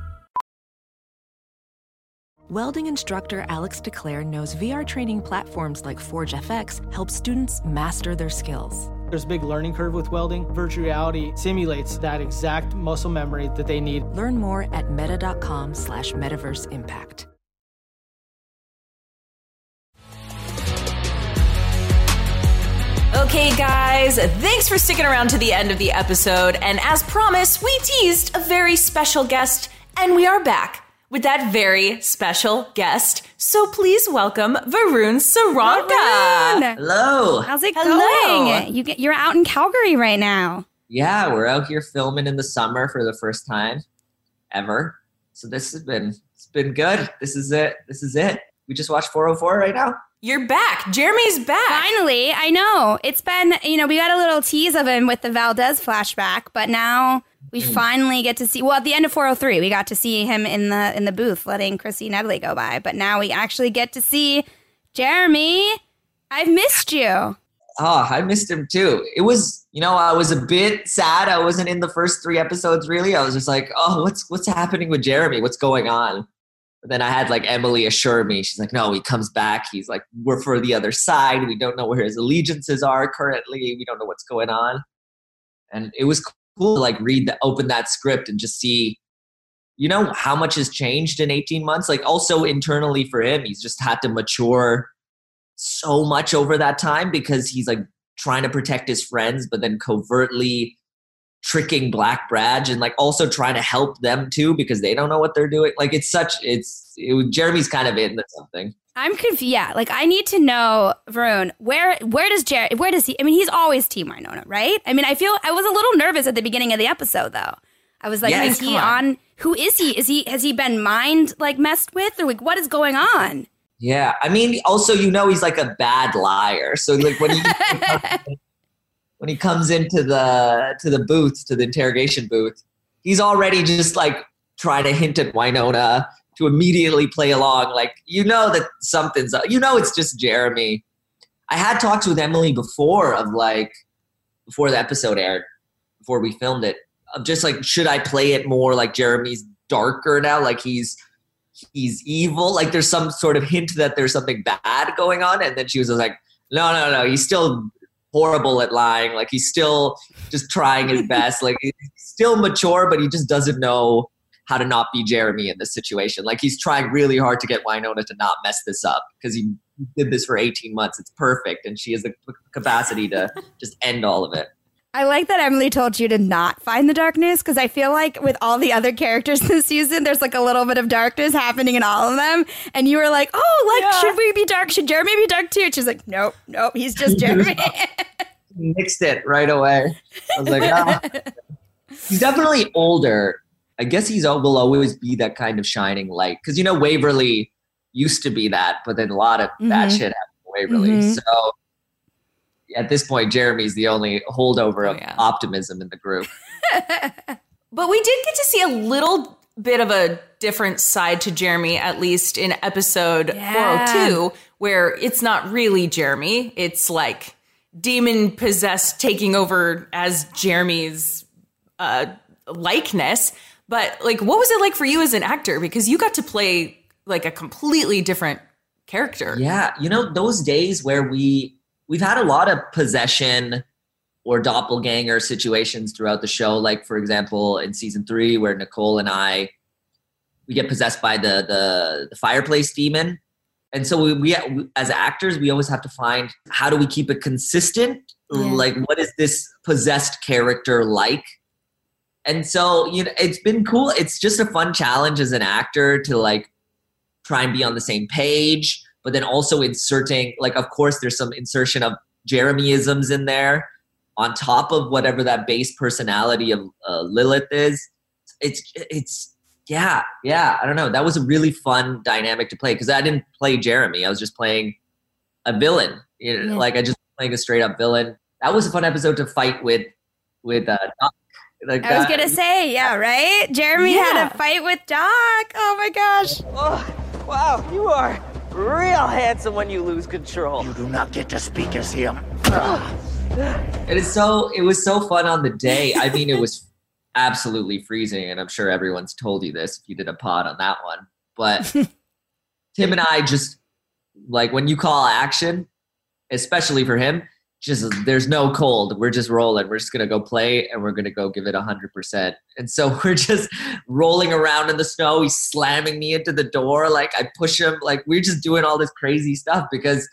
Welding instructor Alex DeClaire knows VR training platforms like Forge FX help students master their skills. There's a big learning curve with welding. Virtual reality simulates that exact muscle memory that they need. Learn more at meta.com slash metaverse impact. Okay, guys, thanks for sticking around to the end of the episode. And as promised, we teased a very special guest, and we are back with that very special guest. So please welcome Varun Saranga. Hello. How's it Hello. going? You get you're out in Calgary right now. Yeah, we're out here filming in the summer for the first time ever. So this has been it's been good. This is it. This is it. We just watched 404 right now. You're back. Jeremy's back. Finally, I know. It's been, you know, we got a little tease of him with the Valdez flashback, but now we mm. finally get to see well at the end of 403, we got to see him in the in the booth letting Chrissy Nedley go by, but now we actually get to see Jeremy. I've missed you. Oh, I missed him too. It was, you know, I was a bit sad. I wasn't in the first three episodes really. I was just like, oh, what's what's happening with Jeremy? What's going on? But then I had like Emily assure me, she's like, no, he comes back. He's like, we're for the other side. We don't know where his allegiances are currently. We don't know what's going on. And it was cool to like read the open that script and just see, you know, how much has changed in 18 months. Like also internally for him, he's just had to mature so much over that time because he's like trying to protect his friends, but then covertly tricking Black Badge and like also trying to help them too because they don't know what they're doing. Like it's such it's it, Jeremy's kind of into something. I'm confused. Yeah, like I need to know, Varun, where where does Jerry where does he? I mean, he's always Team Wynonna, right? I mean, I feel I was a little nervous at the beginning of the episode though. I was like, Yes, is he on. on. Who is he? Is he has he been mind like messed with or like what is going on? Yeah, I mean, also you know he's like a bad liar. So like when he (laughs) (laughs) when he comes into the to the booth to the interrogation booth, he's already just like trying to hint at Wynonna to immediately play along. Like you know that something's up. You know it's just Jeremy. I had talks with Emily before of like before the episode aired, before we filmed it, of just like should I play it more like Jeremy's darker now, like he's he's evil. Like there's some sort of hint that there's something bad going on. And then she was like, no, no, no, he's still horrible at lying. Like he's still just trying his best. Like he's still mature, but he just doesn't know how to not be Jeremy in this situation. Like he's trying really hard to get Wynonna to not mess this up because he did this for 18 months. It's perfect. And she has the capacity to just end all of it. I like that Emily told you to not find the darkness because I feel like with all the other characters (laughs) this season, there's like a little bit of darkness happening in all of them. And you were like, oh, like, should we be dark? Should Jeremy be dark too? And she's like, nope, nope, he's just (laughs) Jeremy. (laughs) Mixed it right away. I was like, ah. he's definitely older. I guess he's will always be that kind of shining light because you know Waverly used to be that, but then a lot of bad Mhm. shit happened to Waverly. Mhm. So at this point, Jeremy's the only holdover Oh, of optimism in the group. (laughs) But we did get to see a little bit of a different side to Jeremy, at least in episode Yeah. 402, where it's not really Jeremy. It's like demon possessed taking over as Jeremy's uh, likeness. But like, what was it like for you as an actor? Because you got to play like a completely different character. Yeah, you know those days where we we've had a lot of possession or doppelganger situations throughout the show. Like for example, in season three, where Nicole and I we get possessed by the the, the fireplace demon, and so we, we as actors we always have to find how do we keep it consistent. Yeah. Like what is this possessed character like? And so you know it's been cool. It's just a fun challenge as an actor to like try and be on the same page, but then also inserting, like, of course, there's some insertion of Jeremyisms in there on top of whatever that base personality of uh, Lilith is. It's, it's, yeah, yeah. I don't know. That was a really fun dynamic to play because I didn't play Jeremy. I was just playing a villain. You know, Yeah. like I just playing a straight up villain. That was a fun episode to fight with with uh Doc. Like I was gonna say, yeah, right? Jeremy Yeah. had a fight with Doc. Oh my gosh. Oh, wow, you are real handsome when you lose control. You do not get to speak as him. It is so it was so fun on the day. I mean, it was absolutely freezing, and I'm sure everyone's told you this if you did a pod on that one. But (laughs) Tim and I just like when you call action, especially for him, just there's no cold. We're just rolling. We're just gonna go play and we're gonna go give it hundred percent. And so (laughs) we're just rolling around in the snow. He's slamming me into the door. Like I push him. Like we're just doing all this crazy stuff because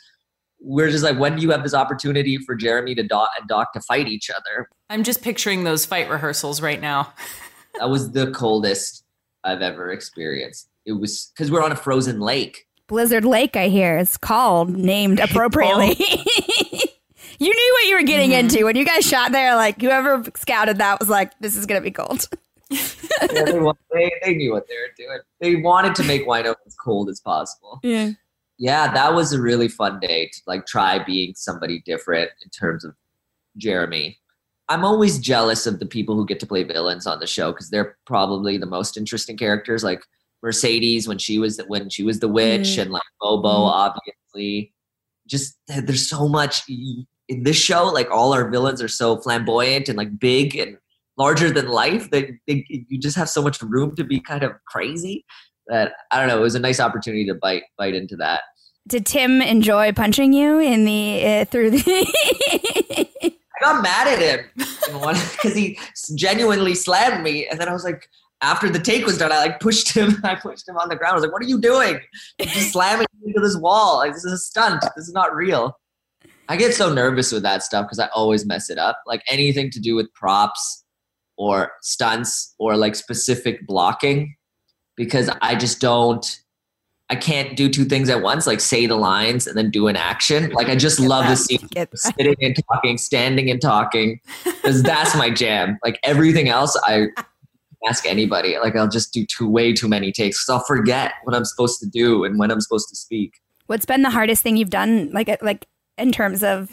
we're just like, when do you have this opportunity for Jeremy to Doc and Doc to fight each other? I'm just picturing those fight rehearsals right now. (laughs) That was the coldest I've ever experienced. It was because we're on a frozen lake. Blizzard Lake, I hear, is called, named (laughs) appropriately. You knew what you were getting Mm-hmm. into when you guys shot there. Like whoever scouted that was like, "This is gonna be cold." (laughs) Yeah, they, they, they knew what they were doing. They wanted to make Wino as cold as possible. Yeah. Yeah, that was a really fun day to like try being somebody different in terms of Jeremy. I'm always jealous of the people who get to play villains on the show because they're probably the most interesting characters. Like Mercedes when she was when she was the witch, Mm. and like Bobo, Mm. obviously. Just there's so much in this show. Like all our villains are so flamboyant and like big and larger than life that you just have so much room to be kind of crazy. That I don't know. It was a nice opportunity to bite bite into that. Did Tim enjoy punching you in the uh, through the? (laughs) I got mad at him because he genuinely slammed me, and then I was like, after the take was done, I like pushed him. (laughs) I pushed him on the ground. I was like, "What are you doing? You're just slamming into this wall. Like this is a stunt. This is not real." I get so nervous with that stuff because I always mess it up. Like anything to do with props or stunts or like specific blocking, because I just don't. I can't do two things at once, like say the lines and then do an action. (laughs) Like I just love the scene Get sitting and talking, standing and talking, because that's my jam. Like everything else, I ask anybody. Like I'll just do too way too many takes because I'll forget what I'm supposed to do and when I'm supposed to speak. What's been the hardest thing you've done, like like in terms of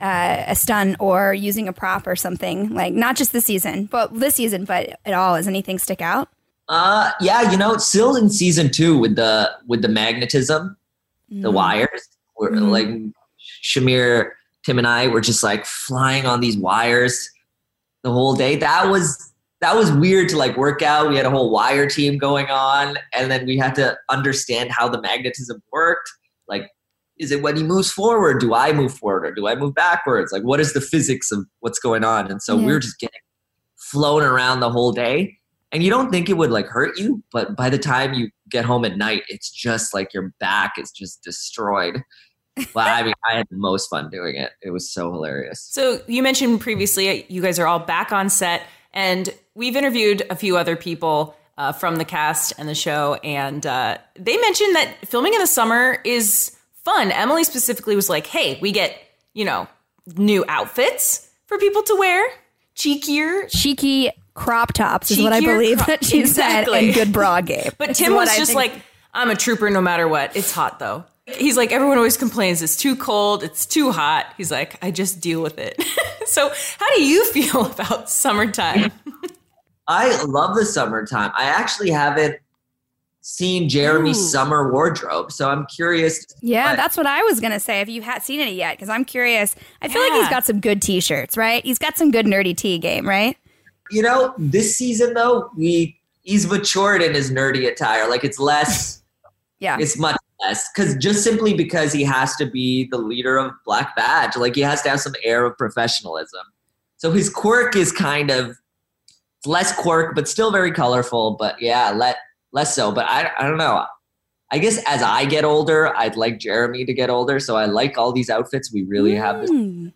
uh, a stunt or using a prop or something? Like not just this season, but this season, but at all. Does anything stick out? Uh, yeah, you know, still in season two with the with the magnetism, the Mm. wires. We're Mhm. like Shamier, Tim, and I were just like flying on these wires the whole day. That was that was weird to like work out. We had a whole wire team going on, and then we had to understand how the magnetism worked. Like, is it when he moves forward? Do I move forward or do I move backwards? Like, what is the physics of what's going on? And so we Yeah. were just getting flown around the whole day and you don't think it would like hurt you but by the time you get home at night it's just like your back is just destroyed but i mean i had the most fun doing it it was so hilarious So you mentioned previously you guys are all back on set, and we've interviewed a few other people uh, from the cast and the show, and uh, they mentioned that filming in the summer is fun. Emily specifically was like, "Hey, we get you know new outfits for people to wear, cheekier." Cheeky crop tops is what I believe crop- that she Exactly. said, and good bra game. (laughs) But Tim what was I just think- like, I'm a trooper no matter what. It's hot though. He's like, everyone always complains it's too cold, it's too hot. He's like, I just deal with it. (laughs) so, how do you feel (laughs) about summertime? i love the summertime i actually haven't seen jeremy's Ooh. summer wardrobe so i'm curious Yeah, but- that's what I was gonna say. If you had seen it yet, because I'm curious. I feel like he's got some good T-shirts, right? He's got some good nerdy tee game, right? you know this season though we he's matured in his nerdy attire like it's less (laughs) Yeah. it's much less because just simply because he has to be the leader of black badge like he has to have some air of professionalism so his quirk is kind of less quirk but still very colorful but yeah let less so but i, I don't know i guess as i get older i'd like jeremy to get older so i like all these outfits we really have this Mm.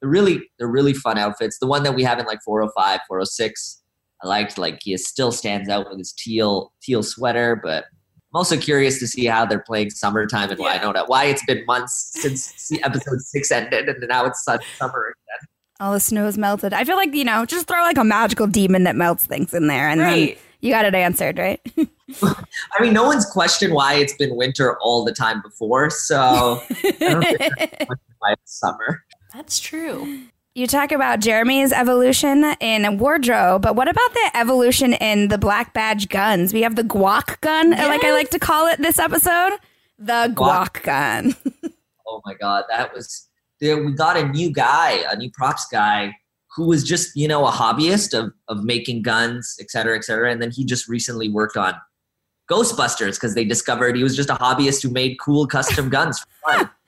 they're really they're really fun outfits. The one that we have in like 405, 406, I liked like he still stands out with his teal teal sweater, but I'm also curious to see how they're playing summertime in Wynonna. Why it's been months since (laughs) episode six ended, and now it's summer again. All the snow snow's melted. I feel like you know, just throw like a magical demon that melts things in there, and Right. then You got it answered, right? (laughs) I mean, no one's questioned why it's been winter all the time before, so I don't think that's (laughs) why it's summer. That's true. You talk about Jeremy's evolution in wardrobe, but what about the evolution in the black badge guns? We have the guac gun, like I like to call it this episode. The guac, Guac. gun. (laughs) Oh my god, that was. We got a new guy, a new props guy, who was just you know a hobbyist of of making guns, et cetera, et cetera. And then he just recently worked on Ghostbusters because they discovered he was just a hobbyist who made cool custom guns for fun. (laughs)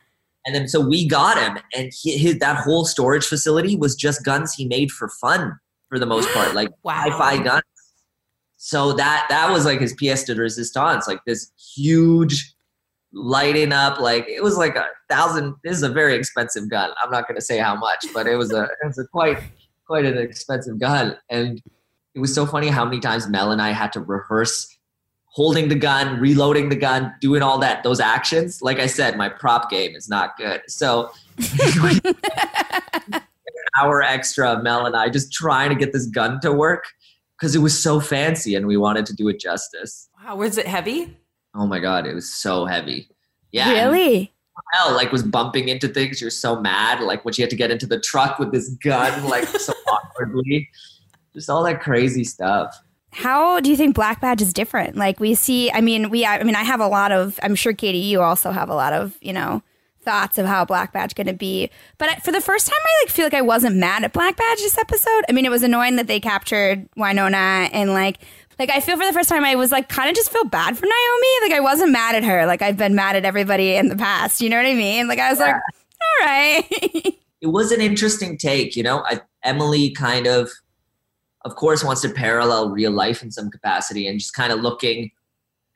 And then so we got him, and he, his, that whole storage facility was just guns he made for fun for the most part, like (gasps) hi-fi guns. So that that was like his pièce de résistance, like this huge lighting up like it was like a thousand this is a very expensive gun i'm not going to say how much but it was a it was a quite quite an expensive gun and it was so funny how many times mel and i had to rehearse holding the gun reloading the gun doing all that those actions like i said my prop game is not good so an (laughs) hour extra mel and i just trying to get this gun to work because it was so fancy and we wanted to do it justice Wow, was it heavy? Oh my god, it was so heavy. Yeah. and Really? Hell, like was bumping into things. You're so mad. Like when she had to get into the truck with this gun, like so (laughs) awkwardly. Just all that crazy stuff. How do you think Black Badge is different? Like we see, I mean, we, I mean, I have a lot of, I'm sure Katie, you also have a lot of, you know, thoughts of how Black Badge going to be. But for the first time, I like feel like I wasn't mad at Black Badge this episode. I mean, it was annoying that they captured Wynonna and like, like I feel for the first time I was like kind of just feel bad for Naomi. Like I wasn't mad at her. Like I've been mad at everybody in the past. You know what I mean? Like I was like, all right. (laughs) It was an interesting take, you know. I, Emily kind of, of course, wants to parallel real life in some capacity, and just kind of looking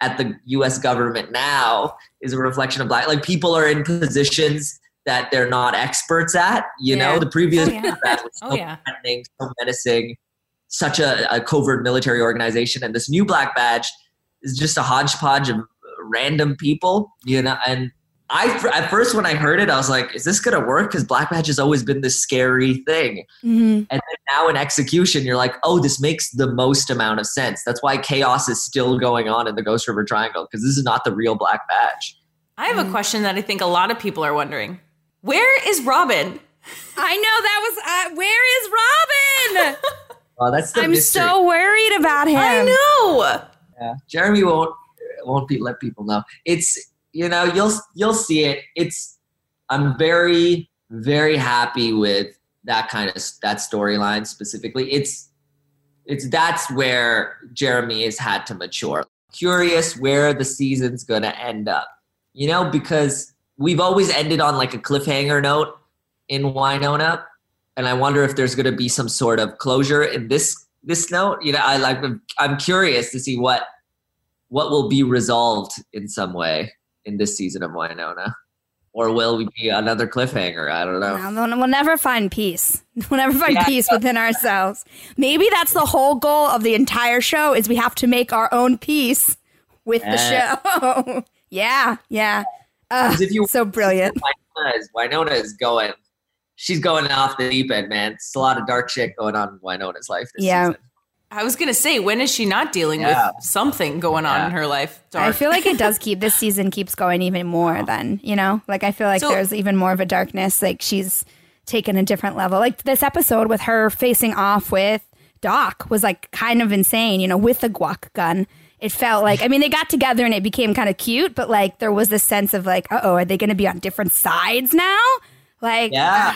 at the U.S. government now is a reflection of black. Like people are in positions that they're not experts at. You Yeah. know, the previous Oh, (laughs) yeah. that was oh, so Oh, yeah. so menacing, such a, a covert military organization, and this new black badge is just a hodgepodge of random people. You know, and I at first when I heard it, I was like, "Is this gonna work?" Because black badge has always been this scary thing. Mhm. And then now in execution, you're like, oh, this makes the most amount of sense. That's why chaos is still going on in the Ghost River Triangle because this is not the real Black Badge. I have a question that I think a lot of people are wondering. Where is Robin? I know that was. Uh, where is Robin? (laughs) Oh, that's the I'm mystery. so worried about him. I know. Yeah. Jeremy won't won't be let people know. It's you know you'll you'll see it. It's I'm very very happy with that kind of that storyline specifically. It's it's that's where Jeremy has had to mature. Curious where the season's gonna end up, you know, because we've always ended on like a cliffhanger note in Wynonna, and I wonder if there's gonna be some sort of closure in this this note. You know, I like I'm curious to see what what will be resolved in some way in this season of Wynonna, or will we be another cliffhanger? I don't know. Well, We'll, never find peace. (laughs) We'll never find Yeah. peace within ourselves. Maybe that's the whole goal of the entire show is we have to make our own peace with the show. (laughs) yeah, yeah. If you so brilliant. Wynonna is, Wynonna is going. She's going off the deep end, man. It's a lot of dark shit going on in Wynonna's life. This Yeah. season. I was gonna say, when is she not dealing Yeah. with something going on Yeah. in her life? I feel like it does (laughs) keep this season keeps going even more than, you know? Like I feel like So- there's even more of a darkness. Like she's taken a different level. Like this episode with her facing off with Doc was like kind of insane, you know, with the guac gun. It felt like I mean they got together and it became kind of cute, but like there was this sense of like, uh oh, are they gonna be on different sides now? Like Yeah.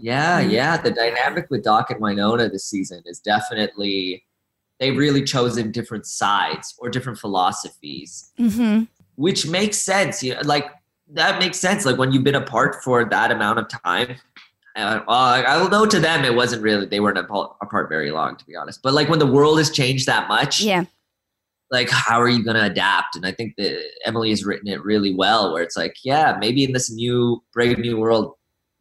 Yeah, yeah. The dynamic with Doc and Wynonna this season is definitely they've really chosen different sides or different philosophies, hmm which makes sense. You know, like that makes sense. Like when you've been apart for that amount of time. Uh, although to them it wasn't really they weren't apart apart very long to be honest. But like when the world has changed that much, Yeah. like how are you going to adapt and i think that emily has written it really well where it's like yeah maybe in this new brave new world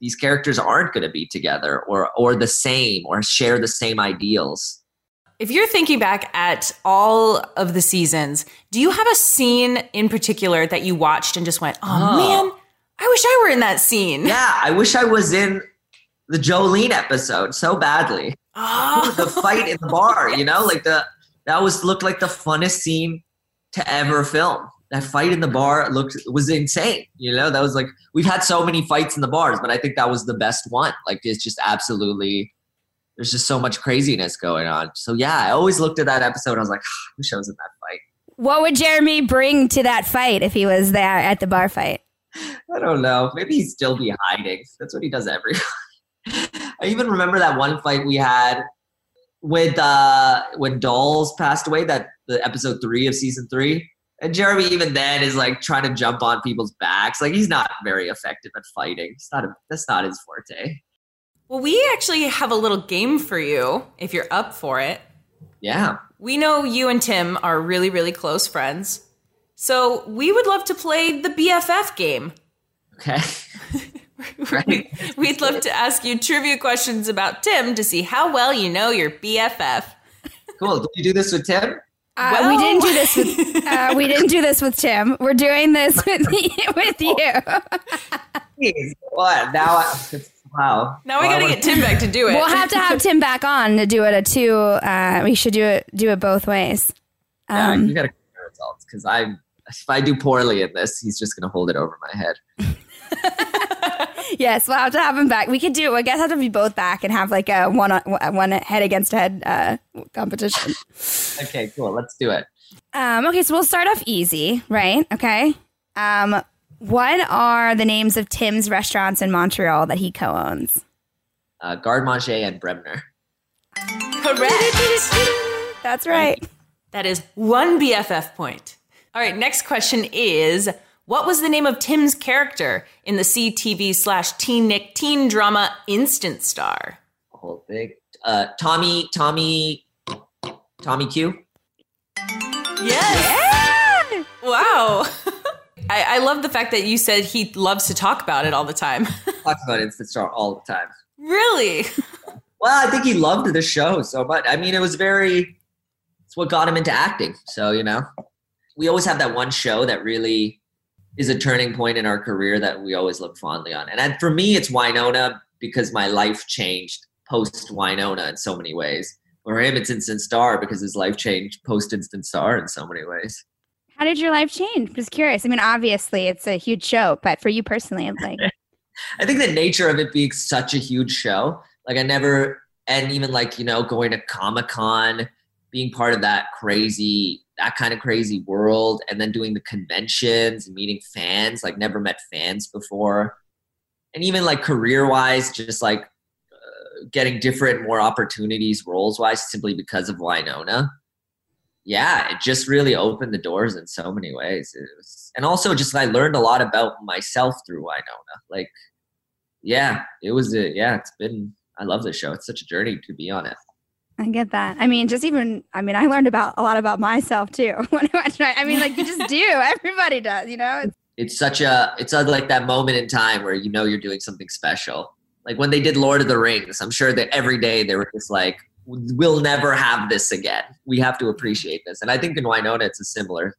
these characters aren't going to be together or or the same or share the same ideals If you're thinking back at all of the seasons, do you have a scene in particular that you watched and just went, "Oh, Oh. man, I wish I were in that scene." yeah i wish i was in the jolene episode so badly Oh. the fight in the bar you know like the that was looked like the funnest scene to ever film. That fight in the bar looked was insane. You know, that was like we've had so many fights in the bars, but I think that was the best one. Like it's just absolutely there's just so much craziness going on. So yeah, I always looked at that episode. I was like, (sighs) I wish I was in that fight. What would Jeremy bring to that fight if he was there at the bar fight? I don't know. Maybe he'd still be hiding. That's what he does every. (laughs) I even remember that one fight we had with uh when Dolls passed away. That the episode three of season three. And Jeremy, even then, is like trying to jump on people's backs. Like he's not very effective at fighting. It's not a, that's not his forte. Well, we actually have a little game for you if you're up for it. Yeah. We know you and Tim are really, really close friends. So we would love to play the BFF game. Okay. (laughs) right. We'd love to ask you trivia questions about Tim to see how well you know your BFF. Cool. Did you do this with Tim? Uh, well, we didn't do this with uh, we didn't do this with Tim. We're doing this (laughs) with the, with you. Jeez, what now? I, wow. Now we got to get Tim back to do it. We'll have to have Tim back on to do it a two. Uh, we should do it do it both ways. Um, yeah, you got to compare results because I if I do poorly in this, he's just going to hold it over my head. (laughs) yes, we'll have to have him back. We could do. I guess have to be both back and have like a one on one head against head uh, competition. (laughs) okay, cool. Let's do it. Um, okay, so we'll start off easy, right? Okay. Um, what are the names of Tim's restaurants in Montreal that he co-owns? Uh, Garde Manger and Bremner. Correct. That's right. That is one BFF point. All right, next question is what was the name of Tim's character in the CTV slash Teen Nick teen drama Instant Star? Whole thing. Uh, Tommy, Tommy, Tommy Q. Yes. Yeah. Wow. (laughs) I, I, love the fact that you said he loves to talk about it all the time. (laughs) Talks about Instant Star all the time. Really? (laughs) well, I think he loved the show so much. I mean, it was very. It's what got him into acting. So you know, we always have that one show that really is a turning point in our career that we always look fondly on. And for me, it's Wynonna because my life changed post Wynonna in so many ways. For him, it's Instant Star because his life changed post Instant Star in so many ways. How did your life change? Just curious. I mean, obviously, it's a huge show, but for you personally, like, (laughs) I think the nature of it being such a huge show, like I never, and even like you know, going to Comic Con, being part of that crazy that kind of crazy world and then doing the conventions and meeting fans like never met fans before. And even like career wise just like uh, getting different more opportunities roles wise simply because of wynonna. Yeah it just really opened the doors in so many ways. Was, and also just I learned a lot about myself through wynonna. Like yeah it was a, yeah it's been I love this show. It's such a journey to be on it I get that. I mean, just even, I mean, I learned about a lot about myself too (laughs) when I watched. I mean, like you just do. (laughs) Everybody does, you know. It's, it's such a, it's a, like that moment in time where you know you're doing something special. Like when they did Lord of the Rings, I'm sure that every day they were just like, "We'll never have this again. We have to appreciate this." And I think in Wynonna, it's a similar,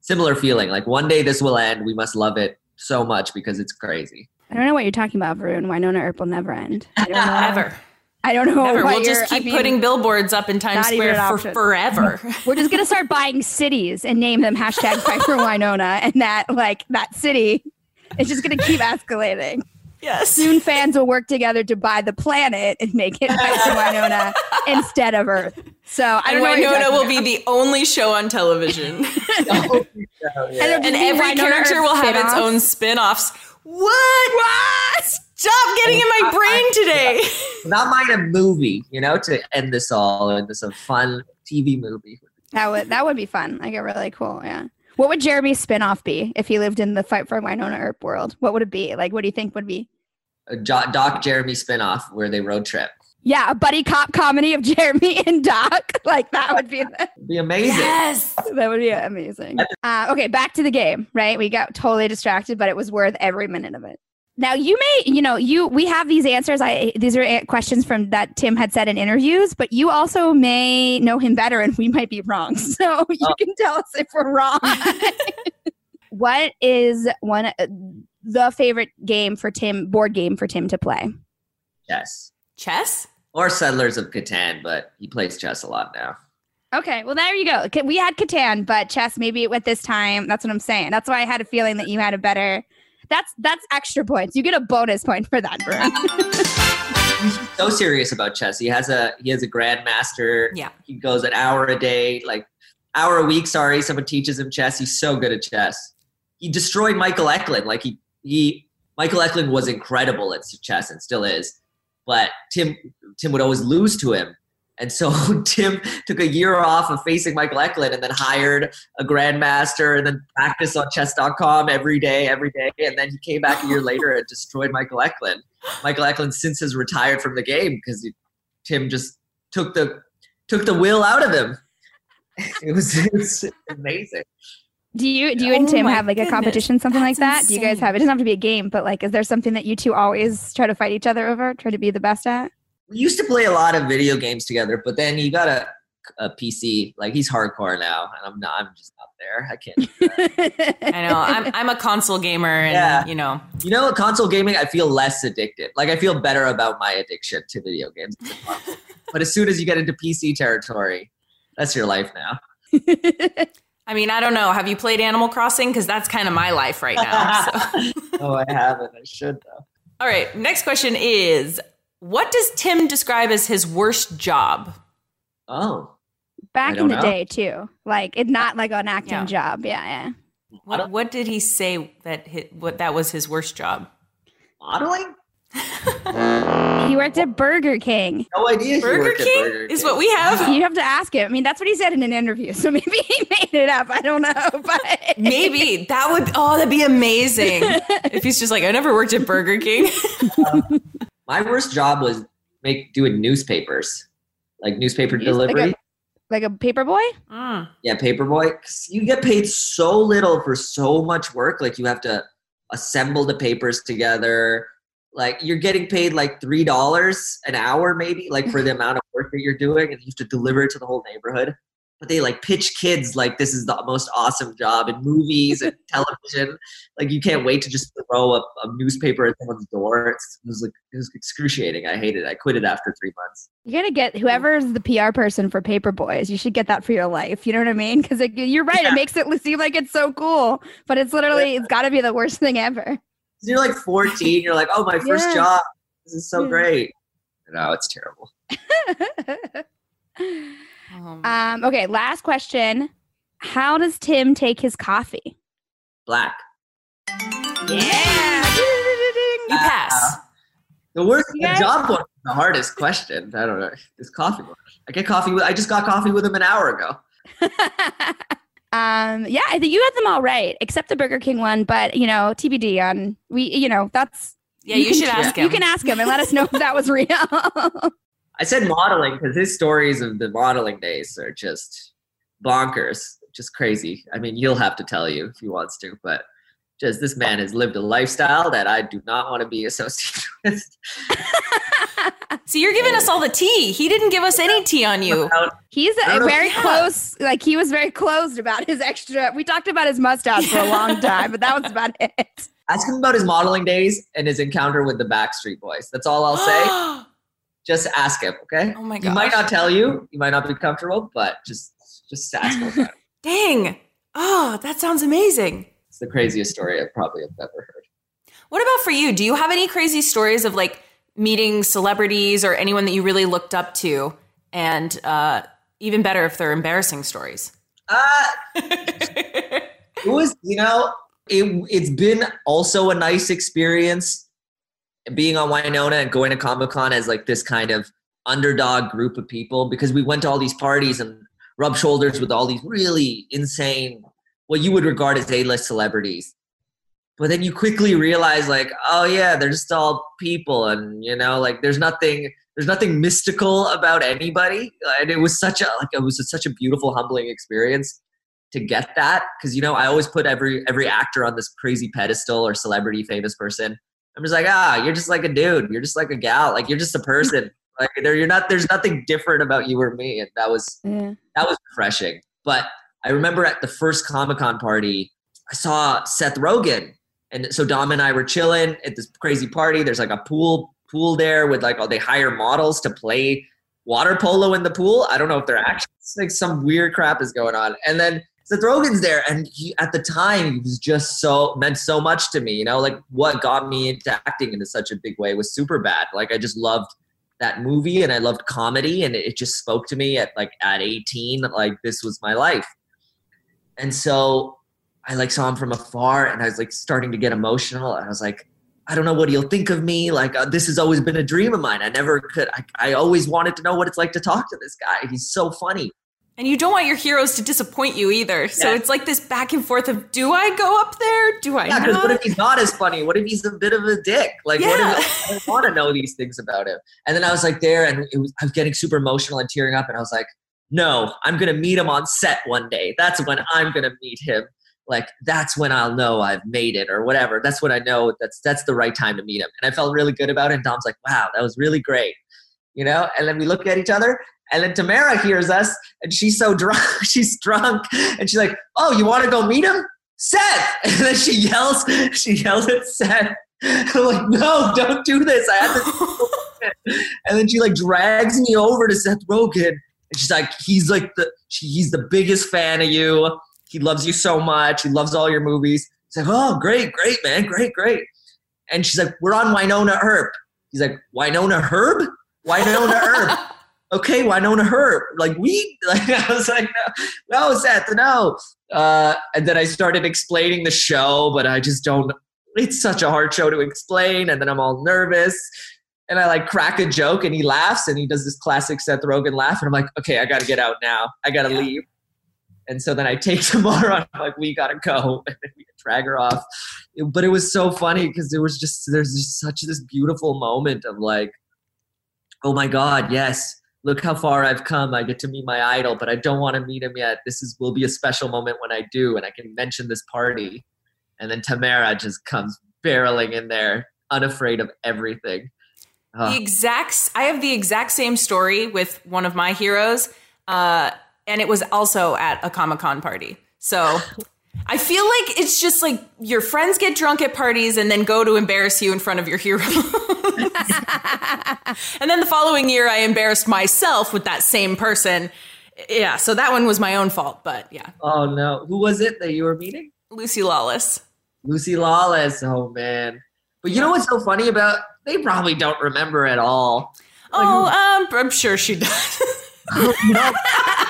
similar feeling. Like one day this will end. We must love it so much because it's crazy. I don't know what you're talking about, Varun. Wynonna Earp will never end. (laughs) I don't know. Ever. I don't know. Never. We'll just keep I mean, putting billboards up in Times Square for option. forever. (laughs) We're just gonna start buying cities and name them hashtag Fight for Wynonna, (laughs) and that like that city is just gonna keep escalating. Yes. Soon fans will work together to buy the planet and make it Fight for Wynonna (laughs) instead of Earth. So I and Wynonna will be the only show on television. oh, yeah. And, and every Wynonna character will have its own spin-offs. What? What? Stop getting in my brain today. Not mind a movie, you know, to end this all into some fun TV movie. That would that would be fun. Like a really cool, yeah. What would Jeremy's spinoff be if he lived in the Fight for Wynonna Earp world? What would it be? Like, what do you think would be? A Doc Jeremy spinoff where they road trip. Yeah, a buddy cop comedy of (laughs) Jeremy and Doc. Like that would be the- be amazing. Yes, that would be amazing. Uh, okay, back to the game. Right, we got totally distracted, but it was worth every minute of it. Now you may, you know, you we have these answers. I these are questions from that Tim had said in interviews, but you also may know him better, and (laughs) we might be wrong. (laughs) So you oh. can tell us if we're wrong. (laughs) what is one uh, the favorite game for Tim? Board game for Tim to play? Chess. Chess or Settlers of Catan, but he plays chess a lot now. Okay, well there you go. We had Catan, but chess maybe at this time. That's what I'm saying. That's why I had a feeling that you had a better. That's that's extra points. You get a bonus point for that, Vern. (laughs) He's so serious about chess. He has a he has a grandmaster. Yeah. He goes an hour a day, like hour a week. Sorry, someone teaches him chess. He's so good at chess. He destroyed Michael Eklund. Like he he Michael Eklund was incredible at chess and still is, but Tim Tim would always lose to him. And so (laughs) Tim took a year off of facing Michael Eklund and then hired a grandmaster and then practiced on chess.com every day, every day. And then he came back a year later and destroyed Michael Eklund. Michael Eklund since has retired from the game because he- Tim just took the took the will out of him. (laughs) It was, it was amazing. Do you do you and Oh Tim have like a competition, something like that? that's Do you guys have? It doesn't have to be a game, but like, is there something that you two always try to fight each other over? Try to be the best at? We used to play a lot of video games together, but then he got a, a PC. Like he's hardcore now, and I'm not. I'm just not there. I can't. (laughs) I know. I'm I'm a console gamer, and Yeah. you know, you know, console gaming, I feel less addicted. Like I feel better about my addiction to video games. (laughs) but as soon as you get into PC territory, that's your life now. I mean, I don't know. Have you played Animal Crossing? Because that's kind of my life right now. So. (laughs) oh, I haven't. I should though. All right. Next question is What does Tim describe as his worst job? Oh, Back in the know. day too, like it's not like an acting Yeah. job. Yeah, yeah. What, what did he say that hit, what that was his worst job? Modeling? (laughs) He worked at Burger King. No idea. Burger worked at King is what we have. You have to ask him. I mean, that's what he said in an interview. So (laughs) maybe he made it up. I don't know, (laughs) but Maybe that would oh that'd be amazing if he's just like I never worked at Burger King. Uh, My worst job was make doing newspapers, like newspaper Like delivery. a, like a paper boy. Mm. Yeah, boy. You get paid so little for so much work. Like you have to assemble the papers together. Like you're getting paid like three dollars an hour, maybe, like for the (laughs) amount of work that you're doing, and you have to deliver it to the whole neighborhood. But they like pitch kids like this is the most awesome job in movies and (laughs) television. Like you can't wait to just throw a, a newspaper at someone's door. It's, it was like it was excruciating. I hated it. I quit it after three months. You're gonna get whoever's the PR person for Paper Boys. You should get that for your life. You know what I mean? Because you're right. It makes it seem like it's so cool, but it's literally it's got to be the worst thing ever. You're like 14. You're like, oh, my first Yeah. job. This is so Yeah. great. No, it's terrible. (laughs) um. Okay. Last question. How does Tim take his coffee? Black. Yeah. You pass. The worst the guys- job one, the hardest question. I don't know. This coffee one. I get coffee with. I just got coffee with him an hour ago. (laughs) Um. Yeah. I think you had them all right, except the Burger King one. But you know, TBD on we. You know, that's Yeah, you, can- should ask him. You can ask him and let us know if that was real. (laughs) I said modeling because his stories of the modeling days are just bonkers, just crazy. I mean, you'll have to tell you if he wants to, but just this man has lived a lifestyle that I do not want to be associated (laughs) with. (laughs) See, you're giving us all the tea. He didn't give us any tea on you. He's I a know- very close. Like he was very closed about his extra. We talked about his mustache for a long (laughs) time, but that was about it. Ask him about his modeling days and his encounter with the Backstreet Boys. That's all I'll say. (gasps) just ask him, okay? Oh my god. He might not tell you. You might not be comfortable, but just just ask him. (laughs) Dang. Oh, that sounds amazing. It's the craziest story I probably have ever heard. What about for you? Do you have any crazy stories of like meeting celebrities or anyone that you really looked up to? And uh, even better if they're embarrassing stories. Uh, (laughs) it was, you know, it, it's been also a nice experience being on Wynonna and going to Comic Con as like this kind of underdog group of people because we went to all these parties and rubbed shoulders with all these really insane, what you would regard as A-list celebrities. But then you quickly realize, like, oh yeah, they're just all people, and you know, like, there's nothing, there's nothing mystical about anybody, and it was such a, like, it was such a beautiful, humbling experience to get that because you know I always put every every actor on this crazy pedestal or celebrity famous person. I'm just like ah, you're just like a dude, you're just like a gal, like you're just a person. (laughs) like there, you're not. There's nothing different about you or me, and that was Yeah. that was refreshing. But I remember at the first Comic Con party, I saw Seth Rogen, and so Dom and I were chilling at this crazy party. There's like a pool pool there with like oh they hire models to play water polo in the pool. I don't know if they're actually like some weird crap is going on. And then Seth Rogen's there, and he, at the time, he was just so meant so much to me. You know, like what got me into acting in such a big way was Superbad. Like I just loved that movie, and I loved comedy, and it just spoke to me at like at 18. Like this was my life, and so I like saw him from afar, and I was like starting to get emotional. And I was like, I don't know what he'll think of me. Like uh, this has always been a dream of mine. I never could. I, I always wanted to know what it's like to talk to this guy. He's so funny. And you don't want your heroes to disappoint you either. So Yeah. it's like this back and forth of do I go up there? Do I Yeah, not? what if he's not as funny? What if he's a bit of a dick? Like, what Yeah. if I don't want to know these things about him? And then I was like there, and it was, I was getting super emotional and tearing up, and I was like, no, I'm gonna meet him on set one day. That's when I'm gonna meet him. Like, that's when I'll know I've made it, or whatever. That's when I know that's that's the right time to meet him. And I felt really good about it. And Dom's like, wow, that was really great, you know. And then we look at each other, and then Tamara hears us, and she's so drunk, (laughs) she's drunk, and she's like, "Oh, you want to go meet him, Seth?" (laughs) And then she yells, (laughs) she yells at Seth. I'm like, "No, don't do this." I had to. and then she like drags me over to Seth Rogen, and she's like, "He's like the she, he's the biggest fan of you. He loves you so much. He loves all your movies." He's like, "Oh, great, great, man, great, great." And she's like, "We're on Wynonna Earp." He's like, "Wynonna Earp? Wynonna Earp." Okay, Wynonna Earp. Like we, (laughs) like I was like, no, no, Seth, no. Uh, and then I started explaining the show, but I just don't. It's such a hard show to explain, and then I'm all nervous. And I like crack a joke, and he laughs, and he does this classic Seth Rogen laugh, and I'm like, okay, I got to get out now. I got to leave. And so then I take (laughs) Tamara. I'm like, we gotta go. (laughs) And we drag her off. But it was so funny because there was just there's just such this beautiful moment of like, oh my god, yes, look how far I've come. I get to meet my idol, but I don't want to meet him yet. This is will be a special moment when I do, and I can mention this party. And then Tamara just comes barreling in there, unafraid of everything. Ah. The exact I have the exact same story with one of my heroes. Uh, and it was also at a Comic Con party. So I feel like it's just like your friends get drunk at parties and then go to embarrass you in front of your hero. (laughs) and then the following year, I embarrassed myself with that same person. Yeah, so that one was my own fault, but yeah. Oh no, who was it that you were meeting? Lucy Lawless. Lucy Lawless. Oh man. But you know what's so funny about? They probably don't remember at all. Oh, um, I'm sure she does. (laughs) Oh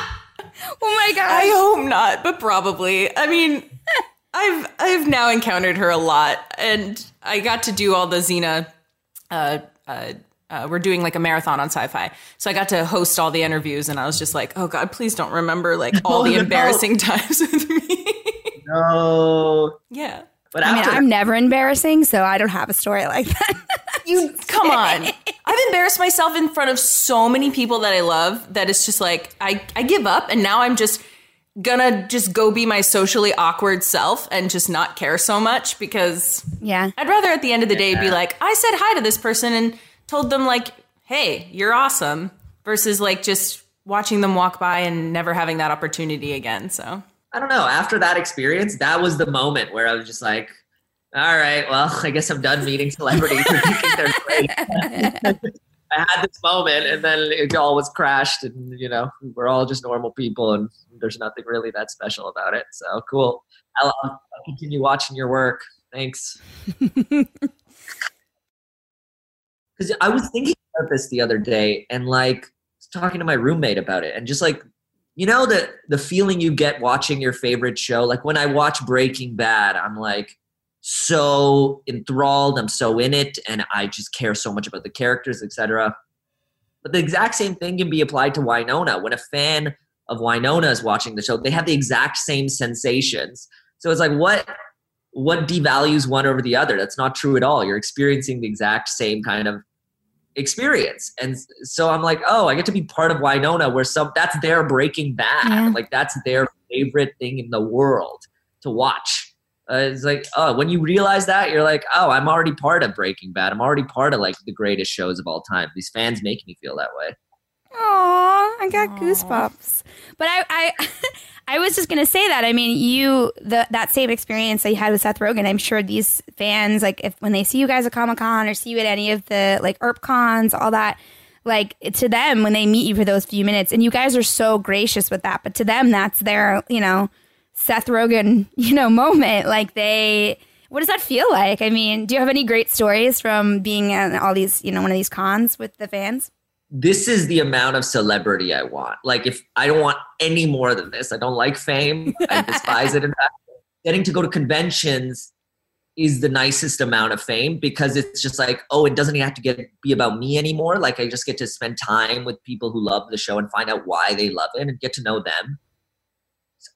my god. I hope not, but probably. I mean, (laughs) I've I've now encountered her a lot, and I got to do all the Xena. Uh, uh, uh, we're doing like a marathon on sci-fi, so I got to host all the interviews, and I was just like, "Oh God, please don't remember like (laughs) all Oh, the no. embarrassing times with me." (laughs) No. yeah, But I mean, I'm never embarrassing, so I don't have a story like that. You come on. (laughs) I've embarrassed myself in front of so many people that I love that it's just like I I give up, and now I'm just gonna just go be my socially awkward self and just not care so much because yeah. I'd rather at the end of the day be like, I said hi to this person and told them like, hey, you're awesome, versus like just watching them walk by and never having that opportunity again. So I don't know. After that experience, that was the moment where I was just like, all right, well, I guess I'm done meeting celebrities. (laughs) (laughs) I had this moment and then it all was crashed and, you know, we're all just normal people and there's nothing really that special about it. So cool. I'll, I'll continue watching your work. Thanks. (laughs) Because I was thinking about this the other day and like talking to my roommate about it and just like you know the the feeling you get watching your favorite show like when i watch breaking bad i'm like so enthralled i'm so in it and i just care so much about the characters etc but the exact same thing can be applied to wynonna when a fan of wynonna is watching the show they have the exact same sensations so it's like what what devalues one over the other that's not true at all you're experiencing the exact same kind of experience. And so I'm like, oh, I get to be part of Wynonna where some that's their breaking bad. Yeah. Like that's their favorite thing in the world to watch. Uh, it's like, oh, when you realize that, you're like, oh, I'm already part of Breaking Bad. I'm already part of like the greatest shows of all time. These fans make me feel that way. Aw, I got goosebumps. But I, I, (laughs) I was just gonna say that. I mean, you the that same experience that you had with Seth Rogen. I'm sure these fans, like, if when they see you guys at Comic Con or see you at any of the like Earp cons, all that, like to them when they meet you for those few minutes and you guys are so gracious with that but to them that's their you know seth rogen (laughs) you know moment like they what does that feel like i mean do you have any great stories from being at all these you know one of these cons with the fans this is the amount of celebrity I want. Like, if I don't want any more than this, I don't like fame. I (laughs) despise it. In fact, getting to go to conventions is the nicest amount of fame because it's just like, oh, it doesn't have to get be about me anymore. Like, I just get to spend time with people who love the show and find out why they love it and get to know them.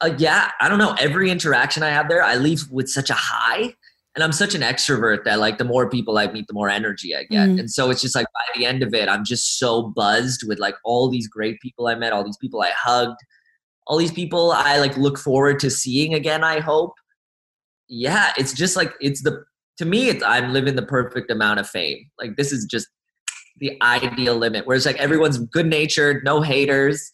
Uh, yeah, I don't know. Every interaction I have there, I leave with such a high and I'm such an extrovert that like the more people I meet, the more energy I get. Mm. And so it's just like by the end of it, I'm just so buzzed with like all these great people I met, all these people I hugged, all these people I like look forward to seeing again. I hope. Yeah, it's just like it's the to me, it's I'm living the perfect amount of fame. Like this is just the ideal limit. Where it's like everyone's good natured, no haters,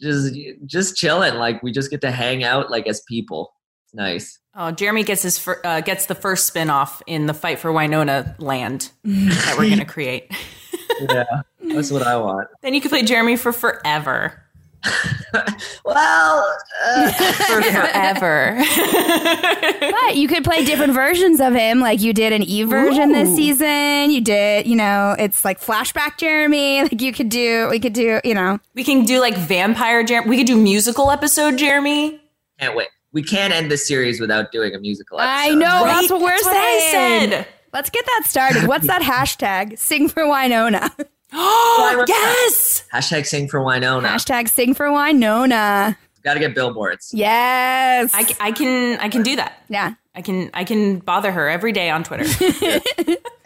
just just chilling. Like we just get to hang out like as people. It's nice. Oh, Jeremy gets his fir- uh, gets the first spin-off in the fight for Wynonna land that we're going (laughs) to create. (laughs) yeah, that's what I want. Then you can play Jeremy for forever. (laughs) well, uh, (laughs) for forever. (laughs) but you could play different versions of him, like you did an Eve version this season. You did, you know, it's like flashback Jeremy. Like you could do, we could do, you know, We can do like vampire Jeremy. We could do musical episode Jeremy. Can't wait. We can't end the series without doing a musical episode. I know Right? that's what we're That's what I saying. said. Let's get that started. What's that hashtag? Sing for Wynonna. Oh (gasps) yes! Hashtag sing for Wynonna. hashtag Sing for Wynonna. Got to get billboards. Yes. I, I can I can do that. yeah. I can I can bother her every day on Twitter. (laughs) I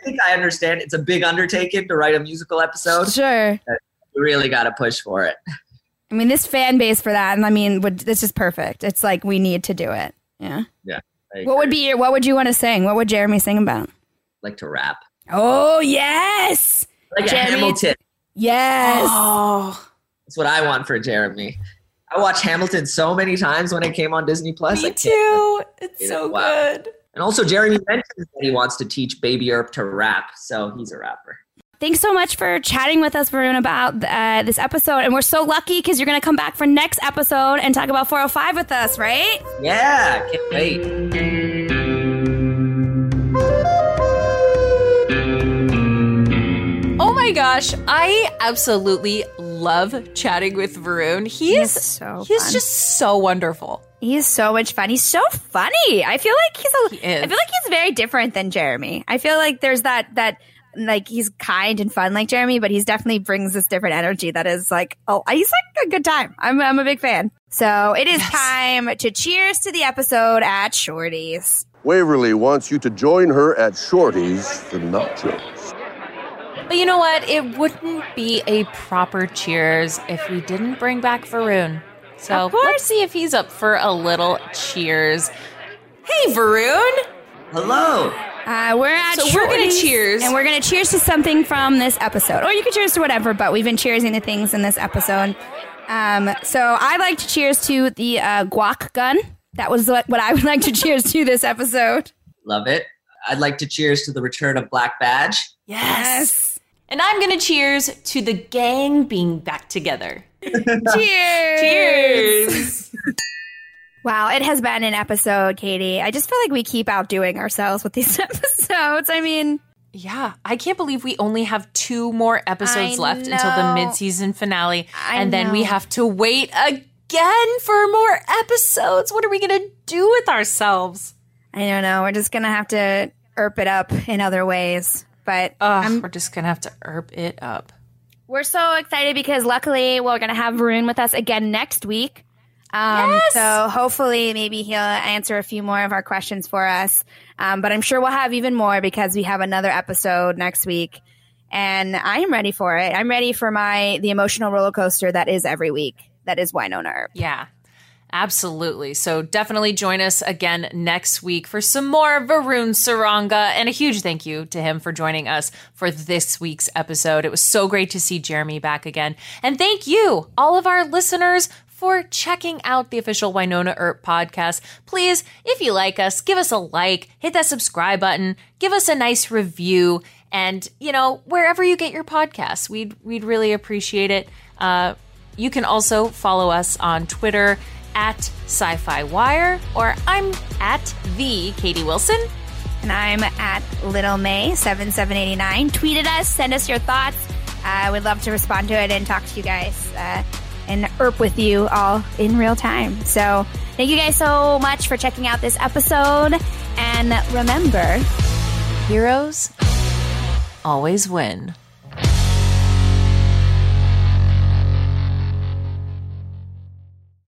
think I understand. It's a big undertaking to write a musical episode. Sure. We really got to push for it. I mean, this fan base for that, and I mean, would this is perfect. It's like we need to do it. Yeah. Yeah. What would be your? What would you want to sing? What would Jeremy sing about? like to rap. Oh yes, Like Jeremy- Hamilton. yes. oh, That's what I want for Jeremy. I watched Hamilton so many times when it came on Disney Plus. Me too. It's Yeah, so wow. good. And also, Jeremy mentions that he wants to teach Baby Earp to rap, so he's a rapper. Thanks so much for chatting with us, Varun, about uh, this episode. And we're so lucky because you're going to come back for next episode and talk about 405 with us, right? Yeah, can't wait. My gosh, I absolutely love chatting with Varun. He is He's so he's fun. just so wonderful. He's so much fun. He's so funny. I feel like he's a. He is. I feel like he's very different than Jeremy. I feel like there's that that like he's kind and fun like Jeremy, but he's definitely brings this different energy that is like oh he's like a good time. I'm I'm a big fan. So it is time to cheers to the episode at Shorty's. Waverly wants you to join her at Shorty's for nachos. But you know what? It wouldn't be a proper cheers if we didn't bring back Varun. So let's see if he's up for a little cheers. Hey, Varun! Hello. Uh, we're at So we're gonna cheers. and we're gonna cheers to something from this episode, or you can cheers to whatever. But we've been cheersing to things in this episode. Um, so I like to cheers to the uh, guac gun. That was what, what I would like to cheers to this episode. Love it. I'd like to cheers to the return of Black Badge. Yes. And I'm gonna cheers to the gang being back together. (laughs) Cheers! Cheers. Wow, it has been an episode, Katie. I just feel like we keep outdoing ourselves with these (laughs) episodes. I mean, Yeah, I can't believe we only have two more episodes I left until the know. mid-season finale, I and then we have to wait again for more episodes. What are we gonna do with ourselves? I don't know. We're just gonna have to erp it up in other ways. But Ugh, we're just gonna have to erp it up. We're so excited because luckily we're going to have Varun with us again next week. Um, Yes! So hopefully, maybe he'll answer a few more of our questions for us. Um, but I'm sure we'll have even more because we have another episode next week, and I am ready for it. I'm ready for my the emotional roller coaster that is every week. That is Wynonna Earp. Yeah, absolutely. So definitely join us again next week for some more Varun Saranga. And a huge thank you to him for joining us for this week's episode. It was so great to see Jeremy back again. And thank you, all of our listeners, for checking out the official Wynonna Earp podcast. Please, if you like us, give us a like, hit that subscribe button, give us a nice review, and you know wherever you get your podcasts, we'd we'd really appreciate it. Uh, you can also follow us on Twitter at Sci-Fi Wire, or I'm at the Katie Wilson. And I'm at Little May seven seven eighty nine. Tweet at us, send us your thoughts. I uh, would love to respond to it and talk to you guys uh, and erp with you all in real time. So thank you guys so much for checking out this episode. And remember, heroes always win.